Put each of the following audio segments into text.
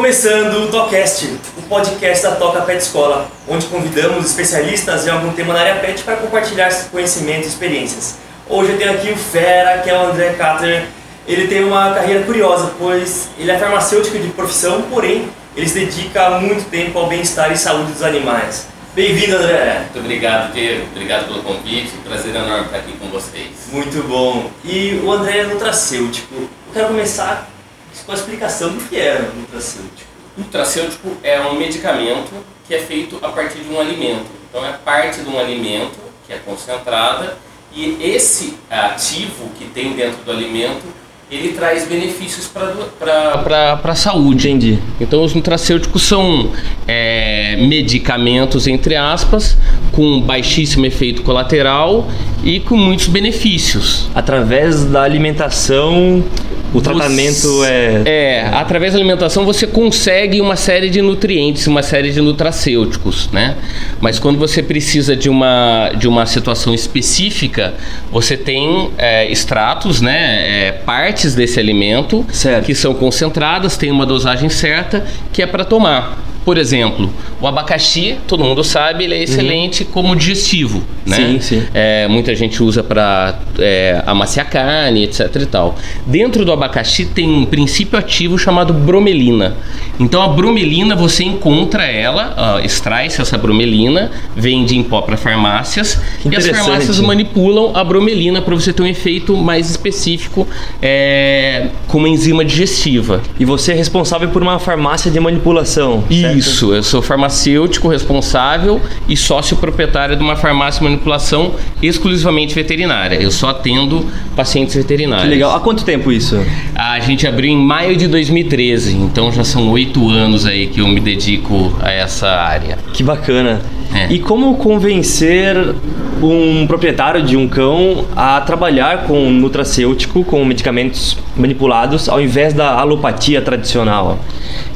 começando o Tocast, o podcast da Toca Pet Escola, onde convidamos especialistas em algum tema na área pet para compartilhar conhecimentos e experiências. Hoje eu tenho aqui o Fera, que é o André Cater. Ele tem uma carreira curiosa, pois ele é farmacêutico de profissão, porém ele se dedica muito tempo ao bem-estar e saúde dos animais. Bem-vindo, André! Muito obrigado, Pedro. Obrigado pelo convite. Prazer enorme estar aqui com vocês. Muito bom. E o André é nutracêutico. Eu quero começar com a explicação do que é nutracêutico. Nutracêutico é um medicamento que é feito a partir de um alimento. Então é parte de um alimento que é concentrada e esse ativo que tem dentro do alimento ele traz benefícios para a saúde. Entendi. Então os nutracêuticos são é, medicamentos, entre aspas, com baixíssimo efeito colateral e com muitos benefícios. Através da alimentação, o tratamento você, é. É, através da alimentação você consegue uma série de nutrientes, uma série de nutracêuticos, né? Mas quando você precisa de uma, de uma situação específica, você tem é, extratos, né? É, partes desse alimento certo. que são concentradas, tem uma dosagem certa que é para tomar. Por exemplo, o abacaxi, todo mundo sabe, ele é excelente uhum. como digestivo, né? Sim, sim. É, muita gente usa para é, amaciar carne, etc e tal. Dentro do abacaxi tem um princípio ativo chamado bromelina. Então a bromelina você encontra ela, extrai-se essa bromelina, vende em pó para farmácias e as farmácias manipulam a bromelina para você ter um efeito mais específico é, com uma enzima digestiva. E você é responsável por uma farmácia de manipulação? Certo? Isso, eu sou farmacêutico responsável e sócio proprietário de uma farmácia de manipulação exclusivamente veterinária. Eu só atendo pacientes veterinários. Que legal. Há quanto tempo isso? A gente abriu em maio de 2013, então já são oito anos aí que eu me dedico a essa área. Que bacana. É. E como convencer um proprietário de um cão a trabalhar com nutracêutico, com medicamentos manipulados, ao invés da alopatia tradicional?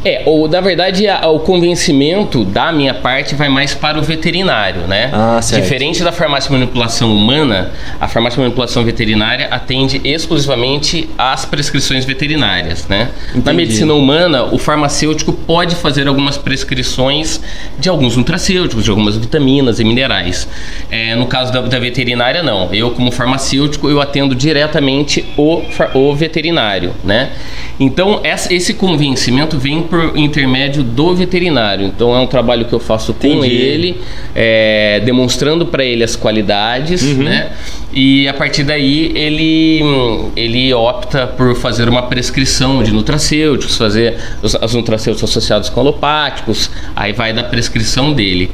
É, ou na verdade a, o convencimento da minha parte vai mais para o veterinário, né? Ah, certo. Diferente da farmácia de manipulação humana, a farmácia de manipulação veterinária atende exclusivamente às prescrições veterinárias, né? Entendi. Na medicina humana, o farmacêutico pode fazer algumas prescrições de alguns nutracêuticos, de algumas vitaminas e minerais. É, no caso da, da, veterinária, não. Eu, como farmacêutico, eu atendo diretamente o, o veterinário, né? Então, esse convencimento vem por intermédio do veterinário. Então, é um trabalho que eu faço com Entendi. ele, é, demonstrando para ele as qualidades, uhum. né? E a partir daí ele, ele opta por fazer uma prescrição de nutracêuticos, fazer os, os nutracêuticos associados com alopáticos, aí vai da prescrição dele.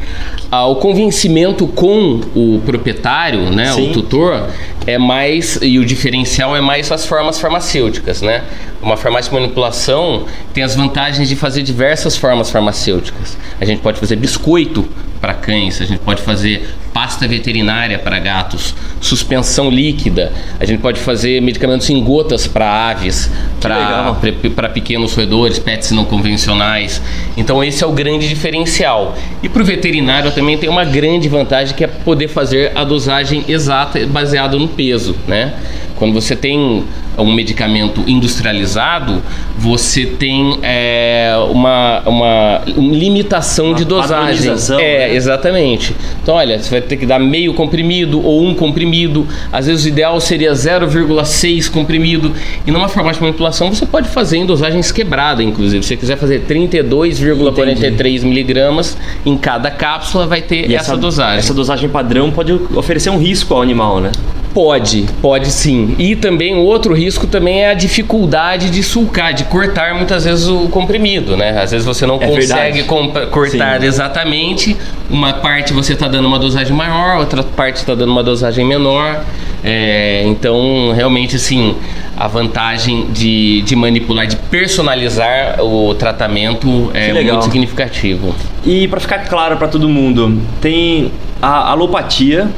Ah, o convencimento com o proprietário, né, Sim. o tutor, é mais e o diferencial é mais as formas farmacêuticas, né? Uma farmácia de manipulação tem as vantagens de fazer diversas formas farmacêuticas. A gente pode fazer biscoito para cães, a gente pode fazer pasta veterinária para gatos, suspensão líquida, a gente pode fazer medicamentos em gotas para aves, para pequenos roedores, pets não convencionais. Então esse é o grande diferencial. E para o veterinário também tem uma grande vantagem que é poder fazer a dosagem exata baseada no peso, né? Quando você tem um medicamento industrializado, você tem é, uma, uma limitação uma de dosagem. É, né? exatamente. Então, olha, você vai ter que dar meio comprimido ou um comprimido. Às vezes o ideal seria 0,6 comprimido. E numa farmácia de manipulação você pode fazer em dosagens quebradas, inclusive. Se você quiser fazer 32,43 miligramas em cada cápsula, vai ter essa, essa dosagem. Essa dosagem padrão pode oferecer um risco ao animal, né? Pode, pode sim. E também outro risco também é a dificuldade de sulcar, de cortar muitas vezes o comprimido, né? Às vezes você não é consegue cortar sim. exatamente. Uma parte você está dando uma dosagem maior, outra parte está dando uma dosagem menor. É, então, realmente, assim, a vantagem de, de manipular, de personalizar o tratamento é muito significativo. E para ficar claro para todo mundo, tem a alopatia,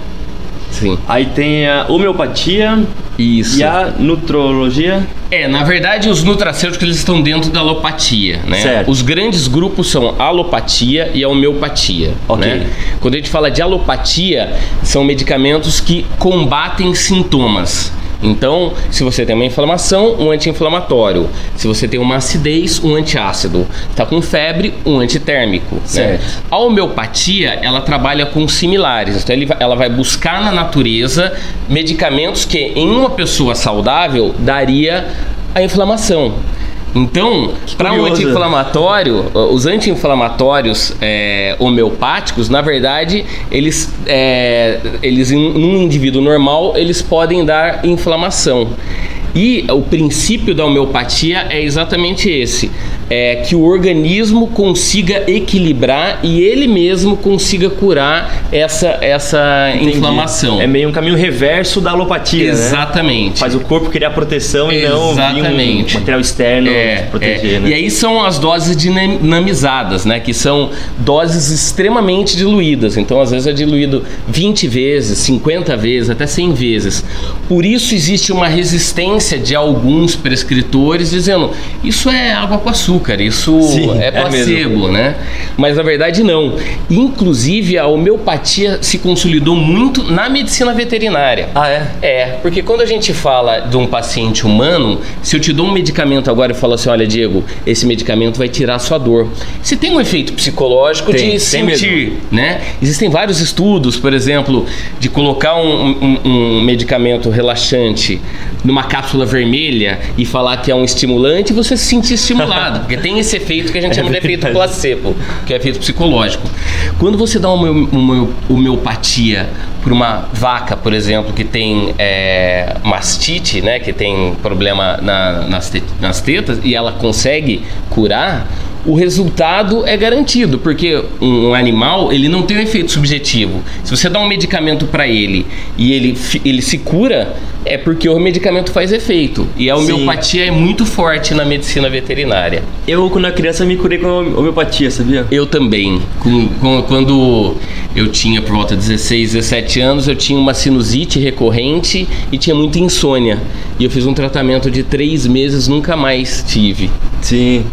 Sim. Aí tem a homeopatia Isso. e a nutrologia. É, na verdade, os nutracêuticos eles estão dentro da alopatia, né? Certo. Os grandes grupos são a alopatia e a homeopatia, Ok. né? Quando a gente fala de alopatia, são medicamentos que combatem sintomas. Então, se você tem uma inflamação, um anti-inflamatório. Se você tem uma acidez, um antiácido. Está com febre, um antitérmico. Né? A homeopatia, ela trabalha com similares. Então, ela vai buscar na natureza medicamentos que em uma pessoa saudável daria a inflamação. Então, para um anti-inflamatório, os anti-inflamatórios é, homeopáticos, na verdade, eles, é, eles num indivíduo normal, eles podem dar inflamação. E o princípio da homeopatia é exatamente esse: é que o organismo consiga equilibrar e ele mesmo consiga curar essa, essa inflamação. É meio um caminho reverso da alopatia. Né? Exatamente. Né? Faz o corpo criar proteção e exatamente. não um material externo é, proteger. É. Né? E aí são as doses dinamizadas, né? Que são doses extremamente diluídas. Então, às vezes é diluído 20 vezes, 50 vezes, até 100 vezes. Por isso existe uma resistência de alguns prescritores dizendo isso é água com açúcar, isso Sim, é, é placebo, é né? Mas na verdade não. Inclusive a homeopatia se consolidou muito na medicina veterinária. Ah, é? É, porque quando a gente fala de um paciente humano, se eu te dou um medicamento agora e falo assim, olha Diego, esse medicamento vai tirar a sua dor. Se tem um efeito psicológico tem, de sentir, né? Existem vários estudos, por exemplo, de colocar um, um, um medicamento relaxante numa cápsula cápsula vermelha e falar que é um estimulante, você se sentir estimulado. porque tem esse efeito que a gente é chama de efeito placebo, que é efeito psicológico. Quando você dá uma, uma homeopatia para uma vaca, por exemplo, que tem é, mastite, né, que tem problema na, nas tetas, e ela consegue curar, o resultado é garantido, porque um animal ele não tem um efeito subjetivo. Se você dá um medicamento para ele e ele, ele se cura, é porque o medicamento faz efeito. E a homeopatia Sim. é muito forte na medicina veterinária. Eu, quando era criança, me curei com a homeopatia, sabia? Eu também. Com, com, quando eu tinha por volta de 16, 17 anos, eu tinha uma sinusite recorrente e tinha muita insônia. E eu fiz um tratamento de três meses, nunca mais tive. Sim.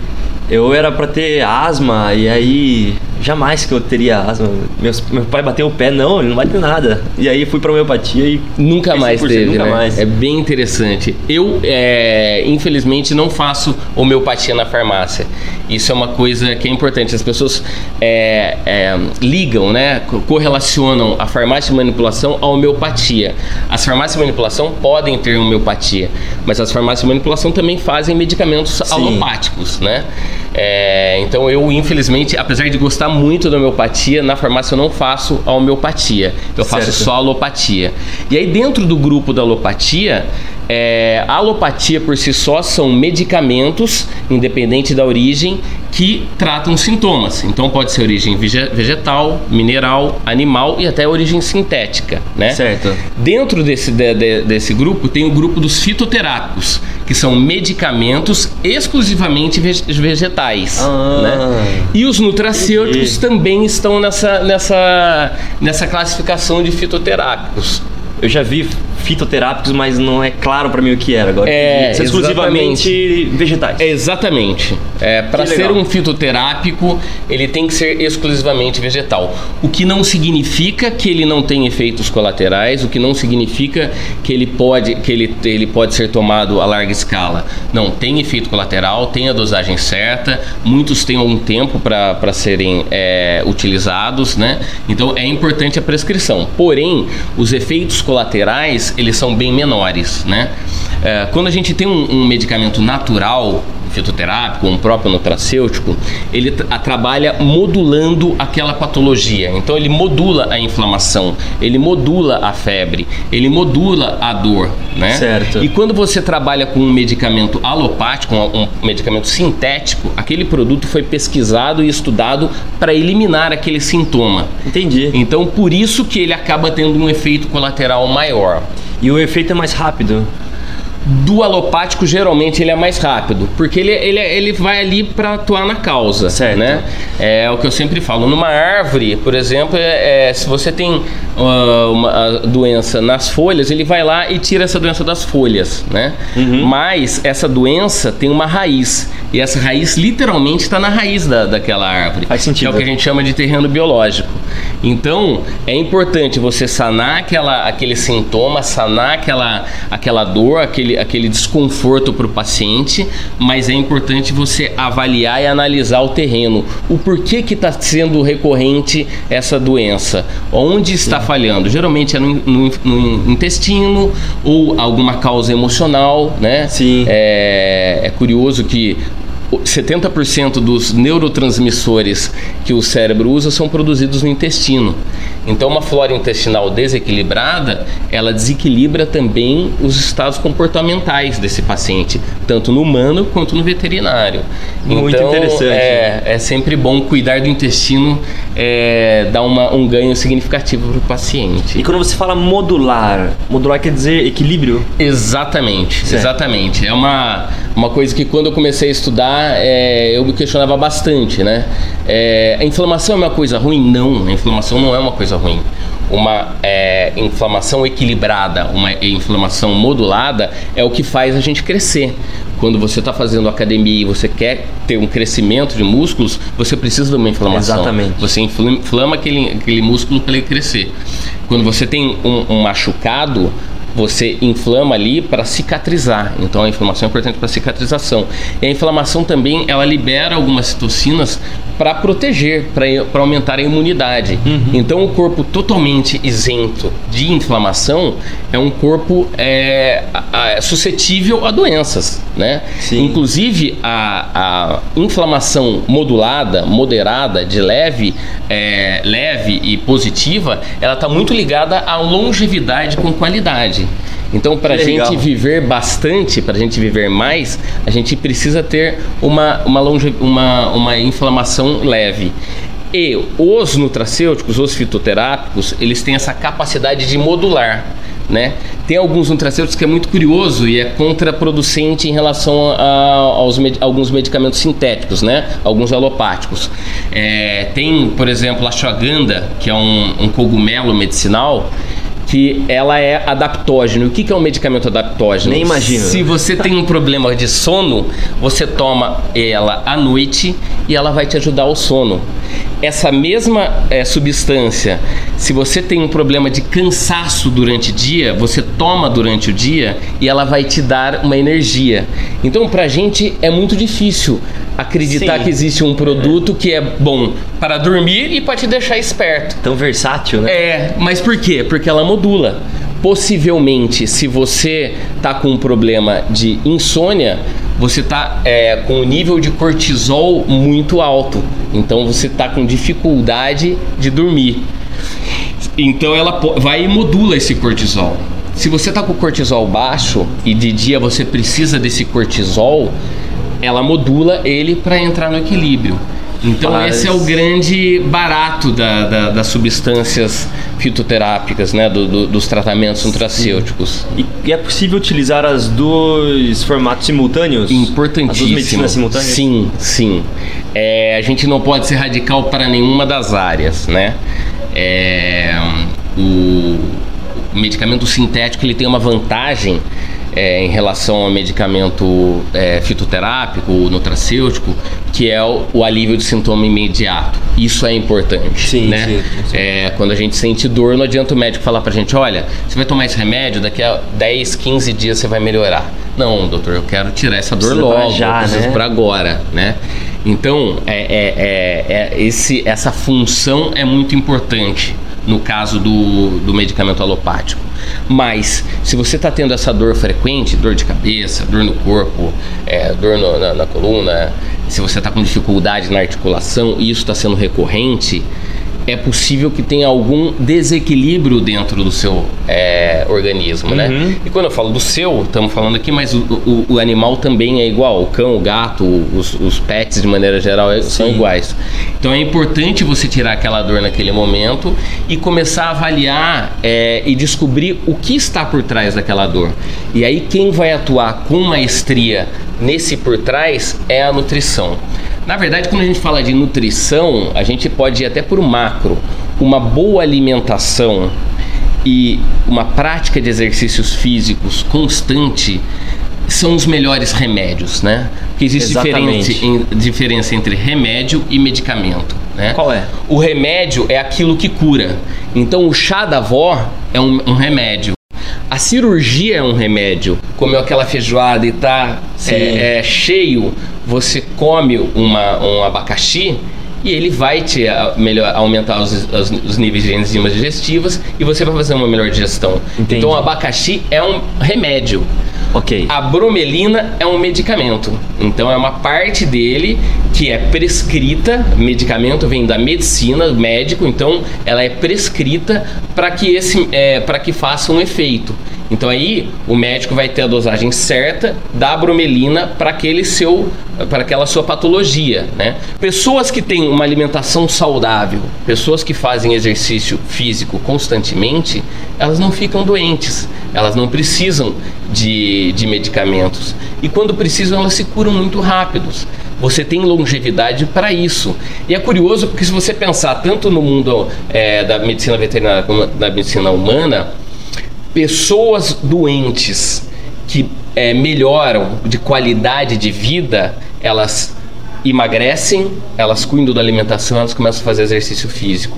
Eu era para ter asma e aí jamais que eu teria asma. Meus, meu pai bateu o pé, não, ele não vai ter nada. E aí fui para homeopatia e nunca mais teve, nunca né? mais. É bem interessante. Eu, é, infelizmente, não faço homeopatia na farmácia. Isso é uma coisa que é importante. As pessoas é, é, ligam, né, correlacionam a farmácia de manipulação à homeopatia. As farmácias de manipulação podem ter homeopatia, mas as farmácias de manipulação também fazem medicamentos Sim. alopáticos, né? É, então eu, infelizmente, apesar de gostar muito da homeopatia, na farmácia eu não faço a homeopatia. Eu faço certo. só a alopatia. E aí dentro do grupo da alopatia, é, a alopatia por si só são medicamentos, independente da origem, que tratam sintomas. Então pode ser origem vegetal, mineral, animal e até origem sintética, né? Certo. Dentro desse, de, de, desse grupo tem o grupo dos fitoterápicos, que são medicamentos exclusivamente vegetais, ah, né? E os nutracêuticos entendi. também estão nessa, nessa, nessa classificação de fitoterápicos. Eu já vi fitoterápicos, mas não é claro para mim o que era agora. É, São exclusivamente vegetais. É, exatamente. É, para ser um fitoterápico, ele tem que ser exclusivamente vegetal. O que não significa que ele não tem efeitos colaterais, o que não significa que ele pode, que ele, ele pode ser tomado a larga escala. Não, tem efeito colateral, tem a dosagem certa, muitos têm algum tempo para serem é, utilizados, né? Então é importante a prescrição. Porém, os efeitos colaterais eles são bem menores, né? É, quando a gente tem um, um medicamento natural, fitoterápico, um próprio nutracêutico, ele trabalha modulando aquela patologia. Então ele modula a inflamação, ele modula a febre, ele modula a dor, né? Certo. E quando você trabalha com um medicamento alopático, um, um medicamento sintético, aquele produto foi pesquisado e estudado para eliminar aquele sintoma. Entendi. Então por isso que ele acaba tendo um efeito colateral maior. E o efeito é mais rápido? Do alopático geralmente ele é mais rápido, porque ele, ele, ele vai ali para atuar na causa, certo. né? É o que eu sempre falo. Numa árvore, por exemplo, é, é se você tem uh, uma doença nas folhas, ele vai lá e tira essa doença das folhas, né? Uhum. Mas essa doença tem uma raiz e essa raiz literalmente está na raiz da, daquela árvore. Faz sentido. Que é o que a gente chama de terreno biológico. Então é importante você sanar aquela, aquele sintoma, sanar aquela, aquela dor, aquele, aquele desconforto para o paciente, mas é importante você avaliar e analisar o terreno. O porquê que está sendo recorrente essa doença? Onde está Sim. falhando? Geralmente é no, no, no, intestino ou alguma causa emocional, né? Sim. É, é curioso que 70% dos neurotransmissores que o cérebro usa são produzidos no intestino. Então, uma flora intestinal desequilibrada, ela desequilibra também os estados comportamentais desse paciente, tanto no humano quanto no veterinário. Muito então, interessante. É, é sempre bom cuidar do intestino, é, dar uma, um ganho significativo para o paciente. E quando você fala modular, modular quer dizer equilíbrio? Exatamente, certo. exatamente. É uma, uma coisa que quando eu comecei a estudar, é, eu me questionava bastante, né? É, a inflamação é uma coisa ruim? Não, a inflamação não é uma coisa ruim. Uma é, inflamação equilibrada, uma inflamação modulada é o que faz a gente crescer. Quando você está fazendo academia e você quer ter um crescimento de músculos, você precisa de uma inflamação. Exatamente. Você inflama aquele, aquele músculo para ele crescer. Quando você tem um, um machucado, você inflama ali para cicatrizar. Então a inflamação é importante para cicatrização. E a inflamação também ela libera algumas citocinas para proteger, para aumentar a imunidade. Uhum. Então o corpo totalmente isento de inflamação é um corpo é, é suscetível a doenças, né? Sim. Inclusive a, a, inflamação modulada, moderada, de leve, é, leve e positiva, ela está muito ligada à longevidade com qualidade. Então, para a gente viver bastante, para a gente viver mais, a gente precisa ter uma, uma, longe, uma, uma inflamação leve. E os nutracêuticos, os fitoterápicos, eles têm essa capacidade de modular. Né? Tem alguns nutracêuticos que é muito curioso e é contraproducente em relação a, aos med alguns medicamentos sintéticos, né? Alguns alopáticos. É, tem, por exemplo, a ashwagandha, que é um, um cogumelo medicinal, que ela é adaptógeno. O que é um medicamento adaptógeno? Nem imagino. Se você tem um problema de sono, você toma ela à noite e ela vai te ajudar ao sono. Essa mesma é, substância, se você tem um problema de cansaço durante o dia, você toma durante o dia e ela vai te dar uma energia. Então, pra gente é muito difícil acreditar Sim. que existe um produto que é bom para dormir e para te deixar esperto. Tão versátil, né? É, mas por quê? Porque ela modula. Possivelmente, se você tá com um problema de insônia, você tá é, com o nível de cortisol muito alto. Então você tá com dificuldade de dormir. Então ela vai e modula esse cortisol. Se você tá com cortisol baixo e de dia você precisa desse cortisol, ela modula ele para entrar no equilíbrio. Então Mas... esse é o grande barato da, da, das substâncias fitoterápicas, né, do, do, dos tratamentos nutracêuticos. E, e, é possível utilizar as dois formatos simultâneos? Importantíssimo. As duas medicinas simultâneas? Sim, sim. É, a gente não pode ser radical para nenhuma das áreas, né? É, o, o medicamento sintético ele tem uma vantagem é, em relação ao medicamento é, fitoterápico, nutracêutico, que é o, o, alívio de sintoma imediato. Isso é importante. Sim, né? sim, sim. É, quando a gente sente dor, não adianta o médico falar pra gente: olha, você vai tomar esse remédio, daqui a 10, 15 dias você vai melhorar. Não, doutor, eu quero tirar essa dor Precisa logo, já, eu preciso né? pra agora, né? Então, é, é, é, é, esse, essa função é muito importante no caso do, do medicamento alopático. Mas, se você está tendo essa dor frequente, dor de cabeça, dor no corpo, é, dor no, na, na, coluna, se você está com dificuldade na articulação e isso está sendo recorrente, é possível que tenha algum desequilíbrio dentro do seu é, organismo, né? Uhum. E quando eu falo do seu, estamos falando aqui, mas o, o- o animal também é igual. O cão, o gato, os, os pets de maneira geral é- são iguais. Então é importante você tirar aquela dor naquele momento e começar a avaliar é, e descobrir o que está por trás daquela dor. E aí quem vai atuar com maestria nesse por trás é a nutrição. Na verdade, quando a gente fala de nutrição, a gente pode ir até por macro. Uma boa alimentação e uma prática de exercícios físicos constante são os melhores remédios, né? Porque existe diferente, diferença entre remédio e medicamento, né? Qual é? O remédio é aquilo que cura. Então o chá da avó é um, um remédio. A cirurgia é um remédio. Comeu aquela feijoada e tá é, é, cheio, você come uma, um abacaxi e ele vai te melhor, aumentar os, os- os níveis de enzimas digestivas e você vai fazer uma melhor digestão. Entendi. Então o abacaxi é um remédio. Ok. A bromelina é um medicamento. Então é uma parte dele que é prescrita, medicamento vem da medicina, médico, então ela é prescrita para que esse é, para que faça um efeito. Então aí o médico vai ter a dosagem certa da bromelina para aquele seu para aquela sua patologia, né? Pessoas que têm uma alimentação saudável, pessoas que fazem exercício físico constantemente, elas não ficam doentes, elas não precisam de, de medicamentos. E quando precisam, elas se curam muito rápidos. Você tem longevidade para isso. E é curioso porque se você pensar tanto no mundo é, da medicina veterinária como da medicina humana, pessoas doentes que é, melhoram de qualidade de vida, elas emagrecem, elas cuidam da alimentação, elas começam a fazer exercício físico.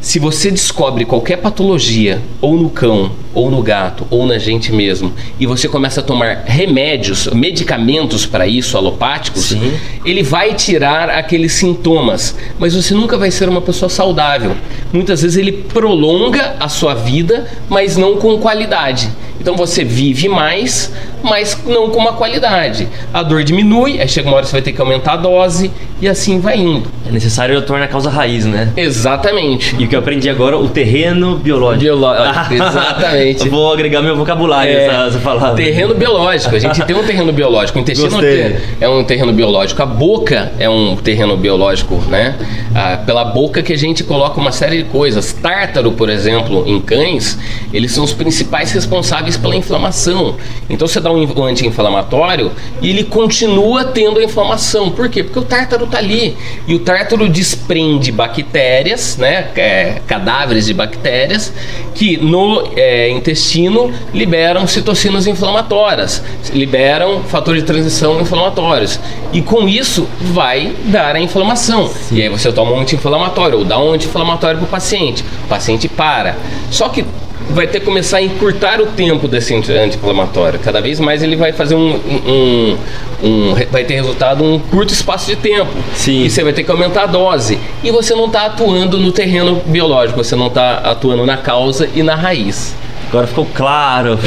Se você descobre qualquer patologia, ou no cão, ou no gato, ou na gente mesmo, e você começa a tomar remédios, medicamentos para isso, alopáticos, Sim. ele vai tirar aqueles sintomas, mas você nunca vai ser uma pessoa saudável. Muitas vezes ele prolonga a sua vida, mas não com qualidade. Então você vive mais, mas não com uma qualidade. A dor diminui, aí chega uma hora que você vai ter que aumentar a dose e assim vai indo. É necessário atuar na causa raiz, né? Exatamente. E o que eu aprendi agora, o terreno biológico. Biológico, exatamente. Eu Vou agregar meu vocabulário É, essa, essa palavra. Terreno biológico. A gente tem um terreno biológico. O intestino Gostei. é um é um terreno biológico. A boca é um terreno biológico, né? Ah, pela boca que a gente coloca uma série de coisas. Tártaro, por exemplo, em cães, eles são os principais responsáveis pela inflamação. Então você dá um in- anti-inflamatório e ele continua tendo a inflamação. Por quê? Porque o tártaro tá ali. E o tártaro desprende bactérias, né? É, cadáveres de bactérias que no é, intestino liberam citocinas inflamatórias, liberam fatores de transição inflamatórios. E com isso vai dar a inflamação. E aí você toma um anti-inflamatório ou dá um anti-inflamatório para o paciente. O paciente para. Só que vai ter que começar a encurtar o tempo desse anti- anti-inflamatório. Cada vez mais ele vai fazer um, um- um- vai ter resultado um curto espaço de tempo. Sim. E você vai ter que aumentar a dose. E você não está atuando no terreno biológico, você não está atuando na causa e na raiz. Agora ficou claro.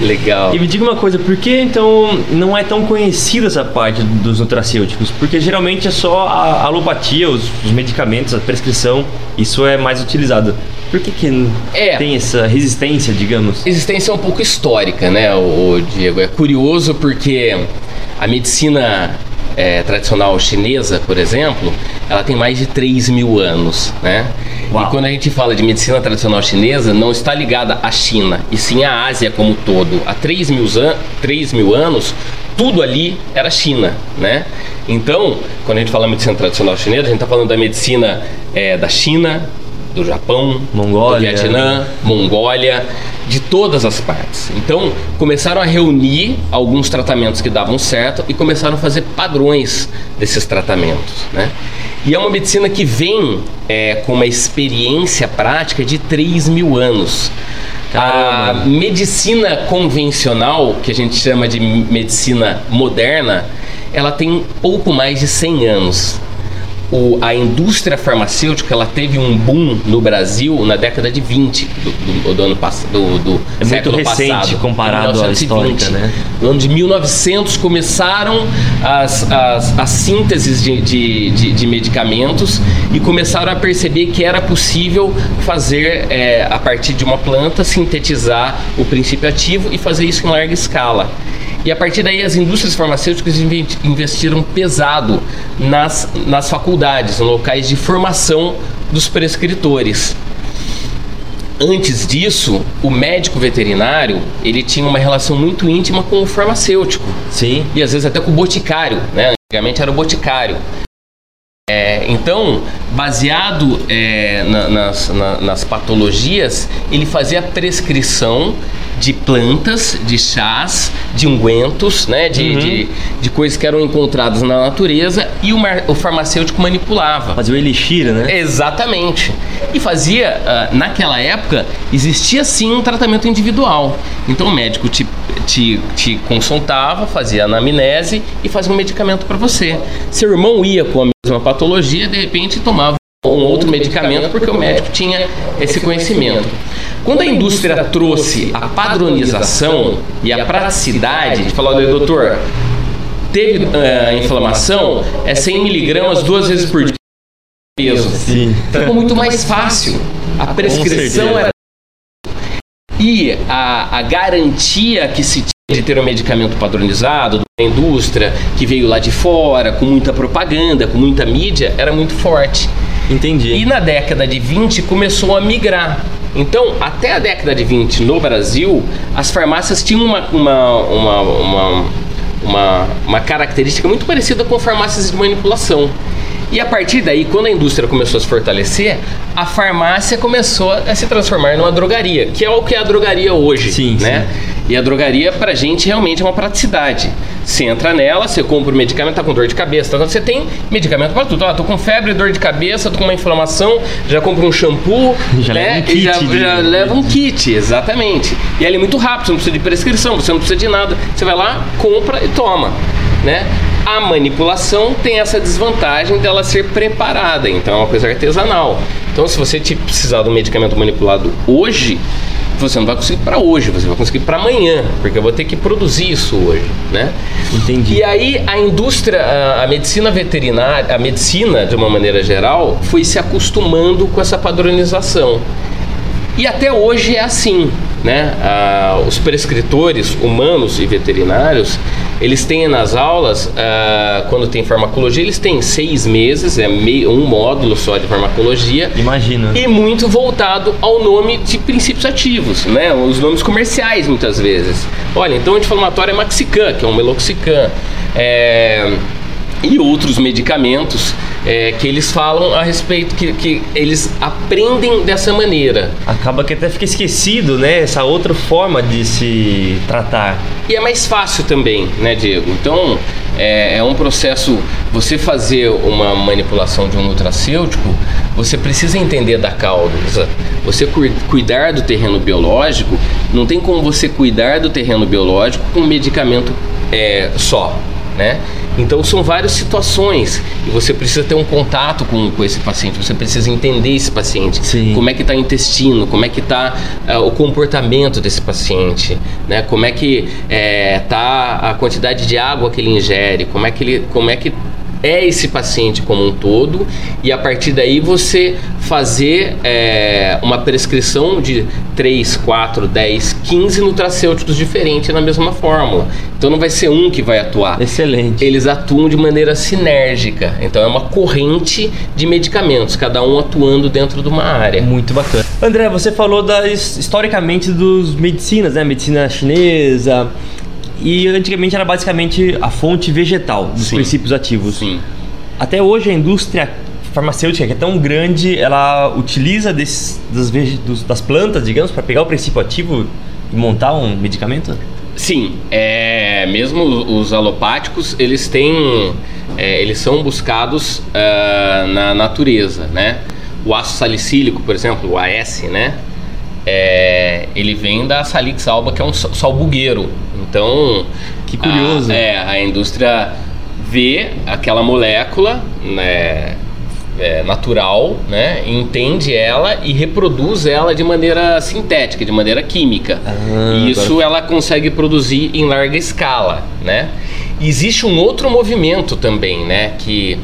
Legal. E me diga uma coisa, por que então não é tão conhecida essa parte dos nutracêuticos? Porque geralmente é só a alopatia, os, os medicamentos, a prescrição, isso é mais utilizado. Por que, que É. tem essa resistência, digamos? existência é um pouco histórica, né, o, Diego? É curioso porque a medicina é, tradicional chinesa, por exemplo, ela tem mais de 3 mil anos, né? Uau. E quando a gente fala de medicina tradicional chinesa, não está ligada à China, e sim à Ásia como todo. Há 3 mil, an 3 mil anos, tudo ali era China, né? Então, quando a gente fala medicina tradicional chinesa, a gente está falando da medicina é, da China, do Japão, Mongólia. do Vietnã, Mongólia, de todas as partes. Então, começaram a reunir alguns tratamentos que davam certo e começaram a fazer padrões desses tratamentos, né? E é uma medicina que vem é, com uma experiência prática de 3 mil anos. A Caramba. medicina convencional, que a gente chama de medicina moderna, ela tem pouco mais de 100 anos. O, a indústria farmacêutica ela teve um boom no Brasil na década de 20 do, do, do ano passado. Do, do é muito recente passado, comparado à histórica, né? No ano de 1900 começaram as, as, as sínteses de, de, de, de medicamentos e começaram a perceber que era possível fazer, é, a partir de uma planta, sintetizar o princípio ativo e fazer isso em larga escala. E a partir daí as indústrias farmacêuticas investiram pesado nas, nas faculdades, nos locais de formação dos prescritores. Antes disso, o médico veterinário ele tinha uma relação muito íntima com o farmacêutico. Sim. E às vezes até com o boticário, né? Antigamente era o boticário. É, então, baseado é, na, nas, na, nas patologias, ele fazia a prescrição de plantas, de chás, de ungüentos, né, de, uhum. de, de, coisas que eram encontradas na natureza e o, mar, o farmacêutico manipulava. Fazia o elixir, né? Exatamente. E fazia, uh, naquela época, existia sim um tratamento individual. Então o médico te, te, te consultava, fazia anamnese e fazia um medicamento para você. Seu irmão ia com a mesma patologia, de repente tomava um outro medicamento porque o médico tinha esse conhecimento. Quando a indústria trouxe a padronização e a praticidade, de falar, doutor, teve uh, inflamação, é 100 miligramas duas vezes por dia peso. Sim. Ficou muito mais fácil. A prescrição era e a, a garantia que se tinha de ter um medicamento padronizado da indústria que veio lá de fora, com muita propaganda, com muita mídia, era muito forte. Entendi. E na década de 20 começou a migrar. Então, até a década de 20 no Brasil, as farmácias tinham uma, uma, uma, uma, uma, uma característica muito parecida com farmácias de manipulação. E a partir daí, quando a indústria começou a se fortalecer, a farmácia começou a se transformar numa drogaria, que é o que é a drogaria hoje, sim, né? Sim. E a drogaria pra gente realmente é uma praticidade. Você entra nela, você compra o medicamento, tá com dor de cabeça, então você tem medicamento para tudo. Ah, tô com febre, dor de cabeça, tô com uma inflamação, já compra um shampoo, já né? leva um kit, já, de... já leva um kit, exatamente. E ali é muito rápido, você não precisa de prescrição, você não precisa de nada. Você vai lá, compra e toma, né? A manipulação tem essa desvantagem dela ser preparada, então é uma coisa artesanal. Então, se você precisar de um medicamento manipulado hoje, você não vai conseguir para hoje, você vai conseguir para amanhã, porque eu vou ter que produzir isso hoje, né? Entendi. E aí a indústria, a, a medicina veterinária, a medicina de uma maneira geral, foi se acostumando com essa padronização. E até hoje é assim, né? Ah, os prescritores humanos e veterinários, eles têm nas aulas, ah, quando tem farmacologia, eles têm seis meses, é meio, um módulo só de farmacologia. Imagina. E muito voltado ao nome de princípios ativos, né? Os nomes comerciais, muitas vezes. Olha, então anti-inflamatório é Maxican, que é um Meloxicam. É e outros medicamentos é, que eles falam a respeito, que, que eles aprendem dessa maneira. Acaba que até fica esquecido, né? Essa outra forma de se tratar. E é mais fácil também, né, Diego? Então, é, é um processo. Você fazer uma manipulação de um nutracêutico, você precisa entender da causa. Você cuidar do terreno biológico, não tem como você cuidar do terreno biológico com um medicamento é, só, né? Então são várias situações. E você precisa ter um contato com, com esse paciente, você precisa entender esse paciente, Sim. como é que está o intestino, como é que está uh, o comportamento desse paciente, né? Como é que está eh, a quantidade de água que ele ingere, como é que ele, como é que é esse paciente como um todo e a partir daí você fazer é, uma prescrição de 3, 4, 10, 15 nutracêuticos diferentes na mesma fórmula. Então não vai ser um que vai atuar. Excelente. Eles atuam de maneira sinérgica. Então é uma corrente de medicamentos, cada um atuando dentro de uma área. Muito bacana. André, você falou das, historicamente dos medicinas, né? Medicina chinesa, e antigamente era basicamente a fonte vegetal dos Sim. princípios ativos. Sim. Até hoje a indústria farmacêutica, que é tão grande, ela utiliza desse, das, das plantas, digamos, para pegar o princípio ativo e montar um medicamento? Sim, é, mesmo os alopáticos, eles têm, é, eles são buscados uh, na natureza, né? O ácido salicílico, por exemplo, o AS, né? É, ele vem da Salix alba, que é um salbugueiro. Então, que curioso. A, é, a indústria vê aquela molécula, né, é, natural, né? Entende ela e reproduz ela de maneira sintética, de maneira química. Ah, e isso agora- ela consegue produzir em larga escala, né? E existe um outro movimento também, né? Que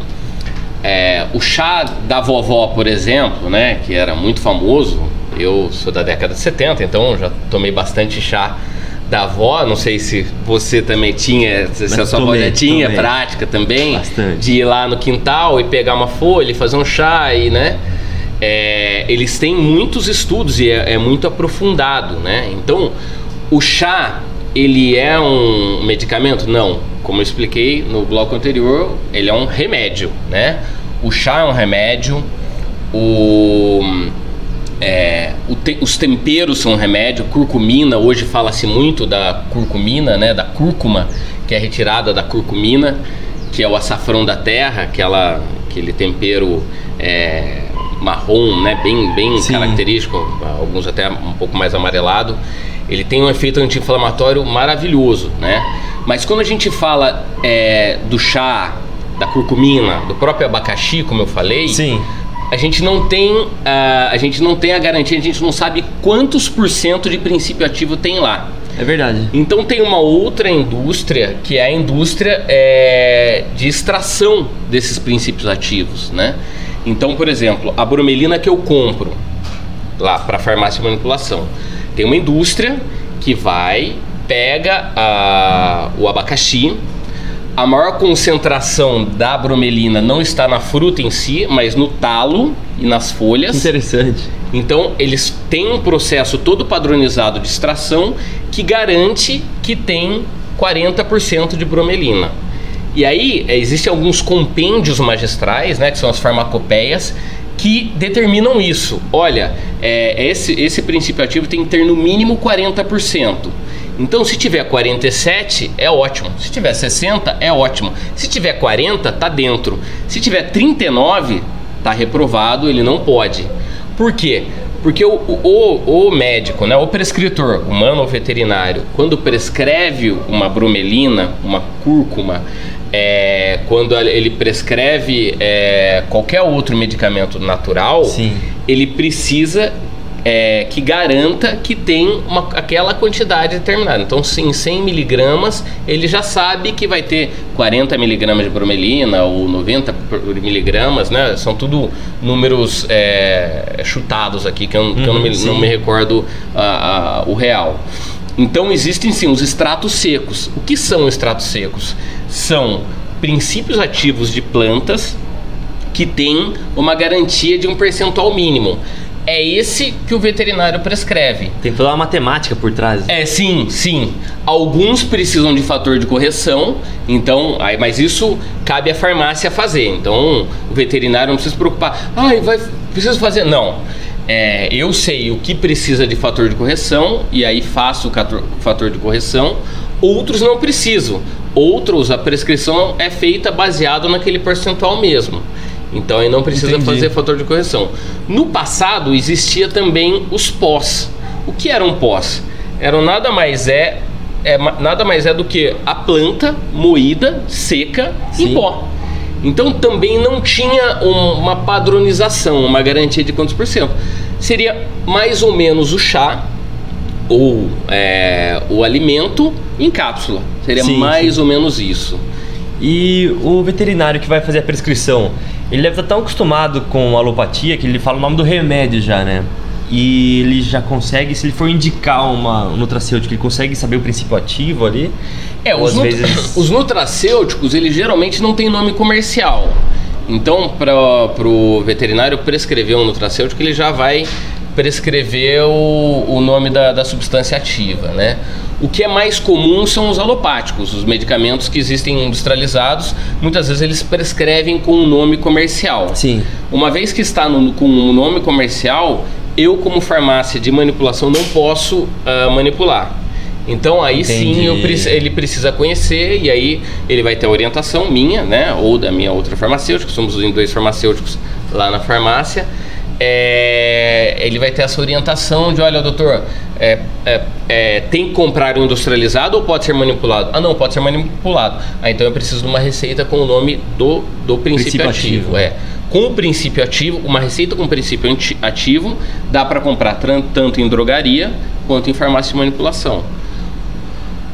é, o chá da vovó, por exemplo, né? Que era muito famoso. Eu sou da década de 70, então já tomei bastante chá da avó. Não sei se você também tinha, se a sua avó já tinha tomei. prática também Bastante. de ir lá no quintal e pegar uma folha e fazer um chá e, né? É, eles têm muitos estudos e é, é muito aprofundado, né? Então, o chá, ele é um medicamento? Não. Como eu expliquei no bloco anterior, ele é um remédio, né? O chá é um remédio, o... É, te- os temperos são um remédio, curcumina, hoje fala-se muito da curcumina, né, da cúrcuma, que é retirada da curcumina, que é o açafrão da terra, aquela, aquele tempero é, marrom, né, bem, bem Sim. característico, alguns até um pouco mais amarelado. Ele tem um efeito anti-inflamatório maravilhoso, né? Mas quando a gente fala é, do chá, da curcumina, do próprio abacaxi, como eu falei, Sim. A gente não tem a, a gente não tem a garantia, a gente não sabe quantos por cento de princípio ativo tem lá. É verdade. Então tem uma outra indústria que é a indústria é, de extração desses princípios ativos, né? Então, por exemplo, a bromelina que eu compro lá para farmácia e manipulação, tem uma indústria que vai pega a- o abacaxi. A maior concentração da bromelina não está na fruta em si, mas no talo e nas folhas. Interessante. Então, eles têm um processo todo padronizado de extração que garante que tem 40% de bromelina. E aí, eh, existem alguns compêndios magistrais, né, que são as farmacopeias, que determinam isso. Olha, é, esse, esse princípio ativo tem que ter no mínimo 40%. Então, se tiver 47, é ótimo. Se tiver 60, é ótimo. Se tiver 40, tá dentro. Se tiver 39, tá reprovado, ele não pode. Por quê? Porque o, o, o médico, né, o prescritor, humano ou veterinário, quando prescreve uma bromelina, uma cúrcuma, é, quando ele prescreve é, qualquer outro medicamento natural, Sim. ele precisa é, que garanta que tem uma, aquela quantidade determinada. Então, se em 100 miligramas, ele já sabe que vai ter 40 miligramas de bromelina ou 90 por- miligramas, né? São tudo números é, chutados aqui, que eu, que eu não, me, Uhum, não sim. me recordo ah, ah, o real. Então, existem sim os extratos secos. O que são extratos secos? São princípios ativos de plantas que tem uma garantia de um percentual mínimo. É esse que o veterinário prescreve. Tem toda uma matemática por trás. É, sim, sim. Alguns precisam de fator de correção, então, aí, mas isso cabe à farmácia fazer. Então, o veterinário não precisa se preocupar. Ai, vai, preciso fazer. Não. É, eu sei o que precisa de fator de correção e aí faço o fator de correção. Outros não precisam. Outros, a prescrição é feita baseado naquele percentual mesmo. Então aí não precisa Entendi. fazer fator de correção. No passado existia também os pós. O que eram pós? Eram nada mais é, é nada mais é do que a planta moída, seca, Sim. em pó. Então também não tinha um- uma padronização, uma garantia de quantos por cento. Seria mais ou menos o chá ou é, o alimento em cápsula. Seria Sim, mais ou menos isso. E o veterinário que vai fazer a prescrição, ele deve estar tão acostumado com a alopatia que ele fala o nome do remédio já, né? E ele já consegue, se ele for indicar uma, um nutracêutico, ele consegue saber o princípio ativo ali. É, os, nut- vezes- os nutracêuticos, eles geralmente não têm nome comercial. Então, para o veterinário prescrever um nutracêutico, ele já vai prescrever o, o nome da, da substância ativa, né? O que é mais comum são os alopáticos, os medicamentos que existem industrializados, muitas vezes eles prescrevem com um nome comercial. Sim. Uma vez que está no- com um nome comercial, eu como farmácia de manipulação não posso ah, manipular. Então aí sim Entendi. eu preci- ele precisa conhecer e aí ele vai ter a orientação minha, né, ou da minha outra farmacêutica, somos em dois farmacêuticos lá na farmácia. É, ele vai ter essa orientação de, olha, doutor, é, é, é, tem que comprar o industrializado ou pode ser manipulado? Ah, não, pode ser manipulado. Ah, então eu preciso de uma receita com o nome do, do princípio, Princípio ativo. ativo. É. com o princípio ativo, uma receita com princípio ativo, dá para comprar tanto em drogaria quanto em farmácia de manipulação.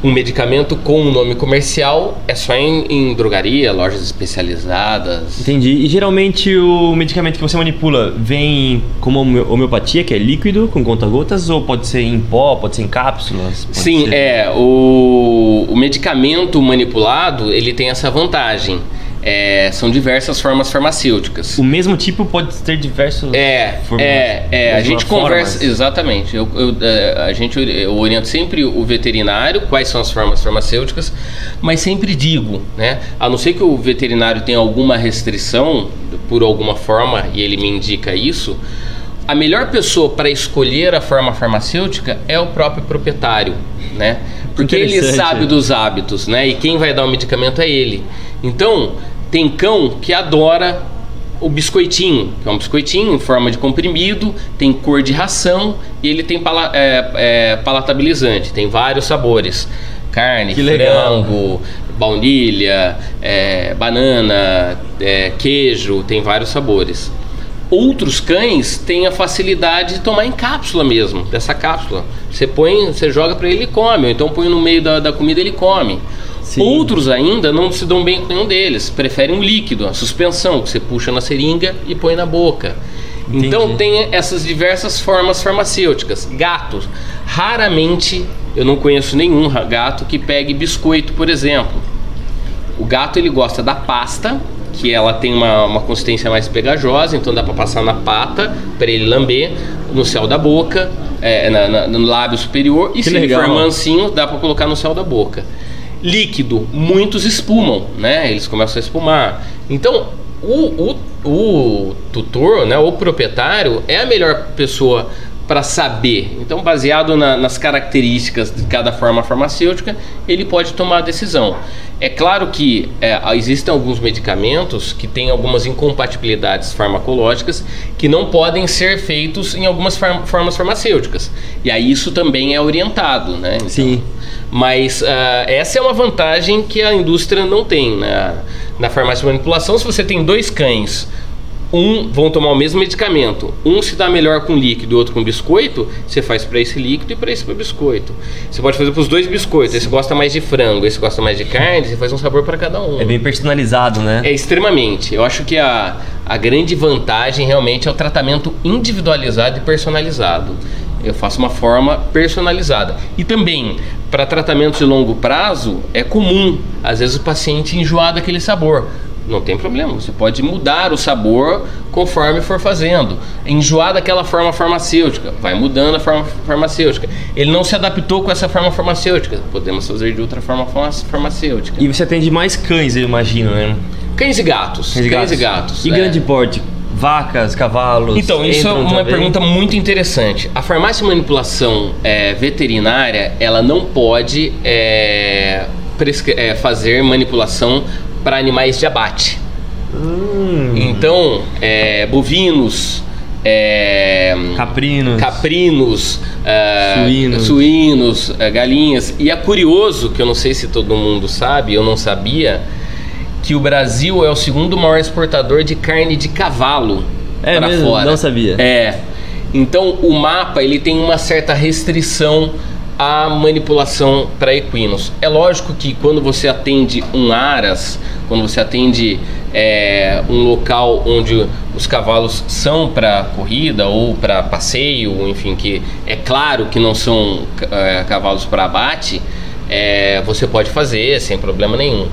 Um medicamento com um nome comercial é só em, em, drogaria, lojas especializadas. Entendi. E geralmente o medicamento que você manipula vem como homeopatia, que é líquido, com conta-gotas, ou pode ser em pó, pode ser em cápsulas? Sim, ser... é. O, o medicamento manipulado ele tem essa vantagem é, são diversas formas farmacêuticas. O mesmo tipo pode ter diversos. É, é, é. A gente conversa exatamente. Eu, eu, é, a gente eu oriento sempre o veterinário quais são as formas farmacêuticas, mas sempre digo, né? A não ser que o veterinário tenha alguma restrição por alguma forma e ele me indica isso. A melhor pessoa para escolher a forma farmacêutica é o próprio proprietário, né? Porque ele sabe dos hábitos, né? E quem vai dar o medicamento é ele. Então, tem cão que adora o biscoitinho, que é um biscoitinho em forma de comprimido, tem cor de ração e ele tem pala é, é, palatabilizante, tem vários sabores. Carne, que frango, baunilha, é, banana, é, queijo, tem vários sabores. Outros cães têm a facilidade de tomar em cápsula mesmo, dessa cápsula. Você põe, você joga para ele e come, ou então põe no meio da, da comida ele come. Sim. Outros ainda não se dão bem com nenhum deles, preferem um líquido, a suspensão, que você puxa na seringa e põe na boca. Entendi. Então tem essas diversas formas farmacêuticas. Gatos, raramente eu não conheço nenhum gato que pegue biscoito, por exemplo. O gato ele gosta da pasta, que ela tem uma, uma consistência mais pegajosa, então dá para passar na pata para ele lamber no céu da boca, é, na, na, no lábio superior e que se legal. ele for mansinho dá para colocar no céu da boca líquido, muitos espumam, né? Eles começam a espumar. Então, o, o, o tutor, né, o proprietário, é a melhor pessoa para saber. Então, baseado na, nas características de cada forma farmacêutica, ele pode tomar a decisão. É claro que é, existem alguns medicamentos que têm algumas incompatibilidades farmacológicas que não podem ser feitos em algumas formas farmacêuticas. E aí isso também é orientado, né? Então, Sim. Mas uh, essa é uma vantagem que a indústria não tem. Né? Na farmácia de manipulação, se você tem dois cães um vão tomar o mesmo medicamento. Um se dá melhor com líquido e outro com biscoito, você faz para esse líquido e para esse para biscoito. Você pode fazer para os dois biscoitos. Esse gosta mais de frango, esse gosta mais de carne, você faz um sabor para cada um. É bem personalizado, né? É extremamente. Eu acho que a, a grande vantagem realmente é o tratamento individualizado e personalizado. Eu faço uma forma personalizada. E também, para tratamentos de longo prazo, é comum, às vezes, o paciente enjoar daquele sabor não tem problema, você pode mudar o sabor conforme for fazendo. Enjoar daquela forma farmacêutica, vai mudando a forma farmacêutica. Ele não se adaptou com essa forma farmacêutica, podemos fazer de outra forma farmacêutica. E você atende mais cães, eu imagino, né? Cães e gatos. Cães e gatos. e, gatos, e é. grande porte? Vacas, cavalos. Então, isso é uma pergunta muito interessante. A farmácia de manipulação é, veterinária, ela não pode é, é, fazer manipulação para animais de abate. Hum. Então, é, bovinos, é, caprinos, caprinos é, suínos, suínos é, galinhas. E é curioso, que eu não sei se todo mundo sabe, eu não sabia, que o Brasil é o segundo maior exportador de carne de cavalo é para fora. Não sabia. É. Então o mapa ele tem uma certa restrição a manipulação para equinos. É lógico que quando você atende um aras, quando você atende é, um local onde os cavalos são para corrida ou para passeio, enfim, que é claro que não são é, cavalos para abate, é, você pode fazer sem problema nenhum.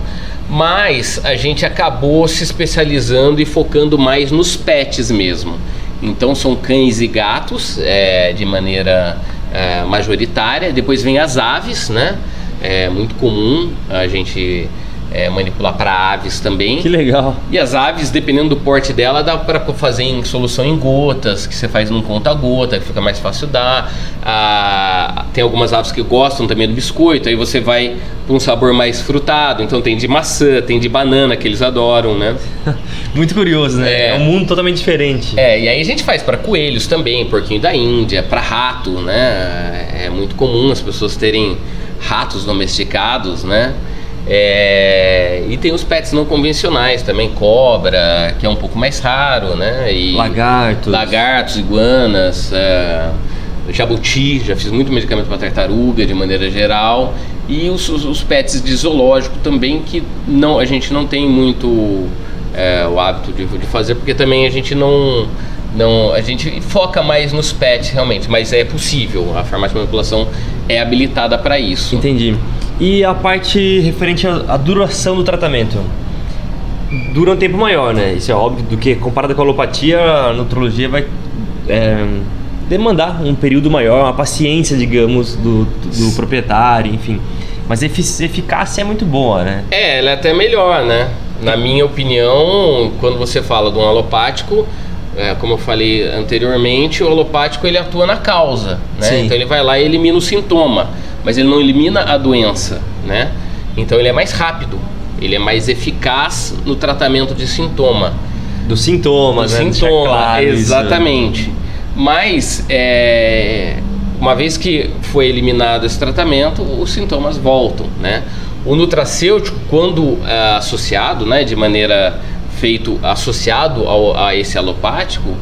Mas a gente acabou se especializando e focando mais nos pets mesmo. Então são cães e gatos é, de maneira é, majoritária. Depois vem as aves, né? É muito comum a gente é, manipular para aves também. Que legal. E as aves, dependendo do porte dela, dá para fazer em solução em gotas, que você faz num conta-gota, que fica mais fácil dar. Ah, tem algumas aves que gostam também do biscoito, aí você vai para um sabor mais frutado. Então tem de maçã, tem de banana que eles adoram, né? Muito curioso, né? É, é um mundo totalmente diferente. É, e aí a gente faz para coelhos também, porquinho da Índia, para rato, né? É muito comum as pessoas terem ratos domesticados, né? É, e tem os pets não convencionais também, cobra, que é um pouco mais raro, né? E lagartos. Lagartos, iguanas, é, jabuti, já fiz muito medicamento para tartaruga de maneira geral. E os, os, os, pets de zoológico também, que não, a gente não tem muito é, o hábito de, de fazer, porque também a gente não não, a gente foca mais nos pets realmente, mas é possível. A farmácia de manipulação é habilitada para isso. Entendi. E a parte referente à, duração do tratamento? Dura um tempo maior, né? Isso é óbvio, do que comparado com a alopatia, a nutrologia vai é, demandar um período maior, uma paciência, digamos, do, do, do proprietário, enfim. Mas a eficácia é muito boa, né? É, ela é até melhor, né? Na minha opinião, quando você fala de um alopático, é, como eu falei anteriormente, o alopático ele atua na causa, né? Então ele vai lá e elimina o sintoma, mas ele não elimina a doença, né? Então ele é mais rápido, ele é mais eficaz no tratamento de sintoma. Do sintoma, Do né? sintoma, claro exatamente. Isso. Mas é, uma vez que foi eliminado esse tratamento, os sintomas voltam, né? O nutracêutico, quando é, associado, né, de maneira feito associado ao, a esse alopático,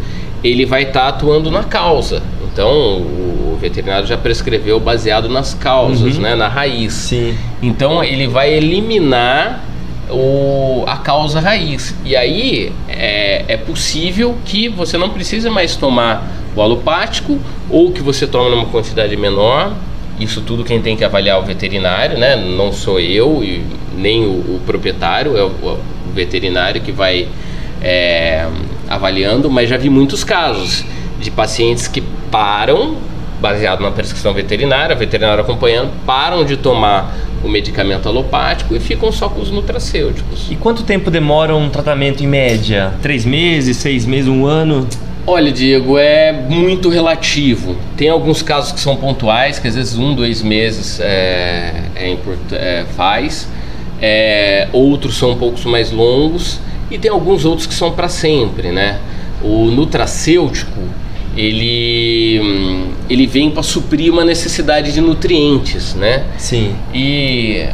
ele vai estar tá atuando na causa. Então, o veterinário já prescreveu baseado nas causas, uhum. né, na raiz. Sim. Então, ele vai eliminar o, a causa raiz. E aí é, é possível que você não precise mais tomar o alopático ou que você tome numa quantidade menor. Isso tudo quem tem que avaliar é o veterinário, né? Não sou eu e nem o, o proprietário, é o, veterinário que vai é, avaliando, mas já vi muitos casos de pacientes que param, baseado na prescrição veterinária, veterinário acompanhando, param de tomar o medicamento alopático e ficam só com os nutracêuticos. E quanto tempo demora um tratamento em média? Três meses, seis meses, um ano? Olha, Diego, é muito relativo. Tem alguns casos que são pontuais, que às vezes um, dois meses é, é, é faz é, outros são um pouco mais longos e tem alguns outros que são para sempre, né? O nutracêutico ele ele vem para suprir uma necessidade de nutrientes, né? Sim. E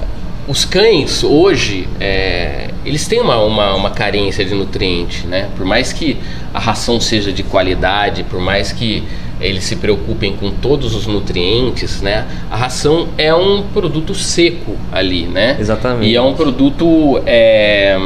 os cães hoje é, eles têm uma, uma, uma, carência de nutriente, né? Por mais que a ração seja de qualidade, por mais que eles se preocupem com todos os nutrientes, né? A ração é um produto seco ali, né? Exatamente. E é um produto é,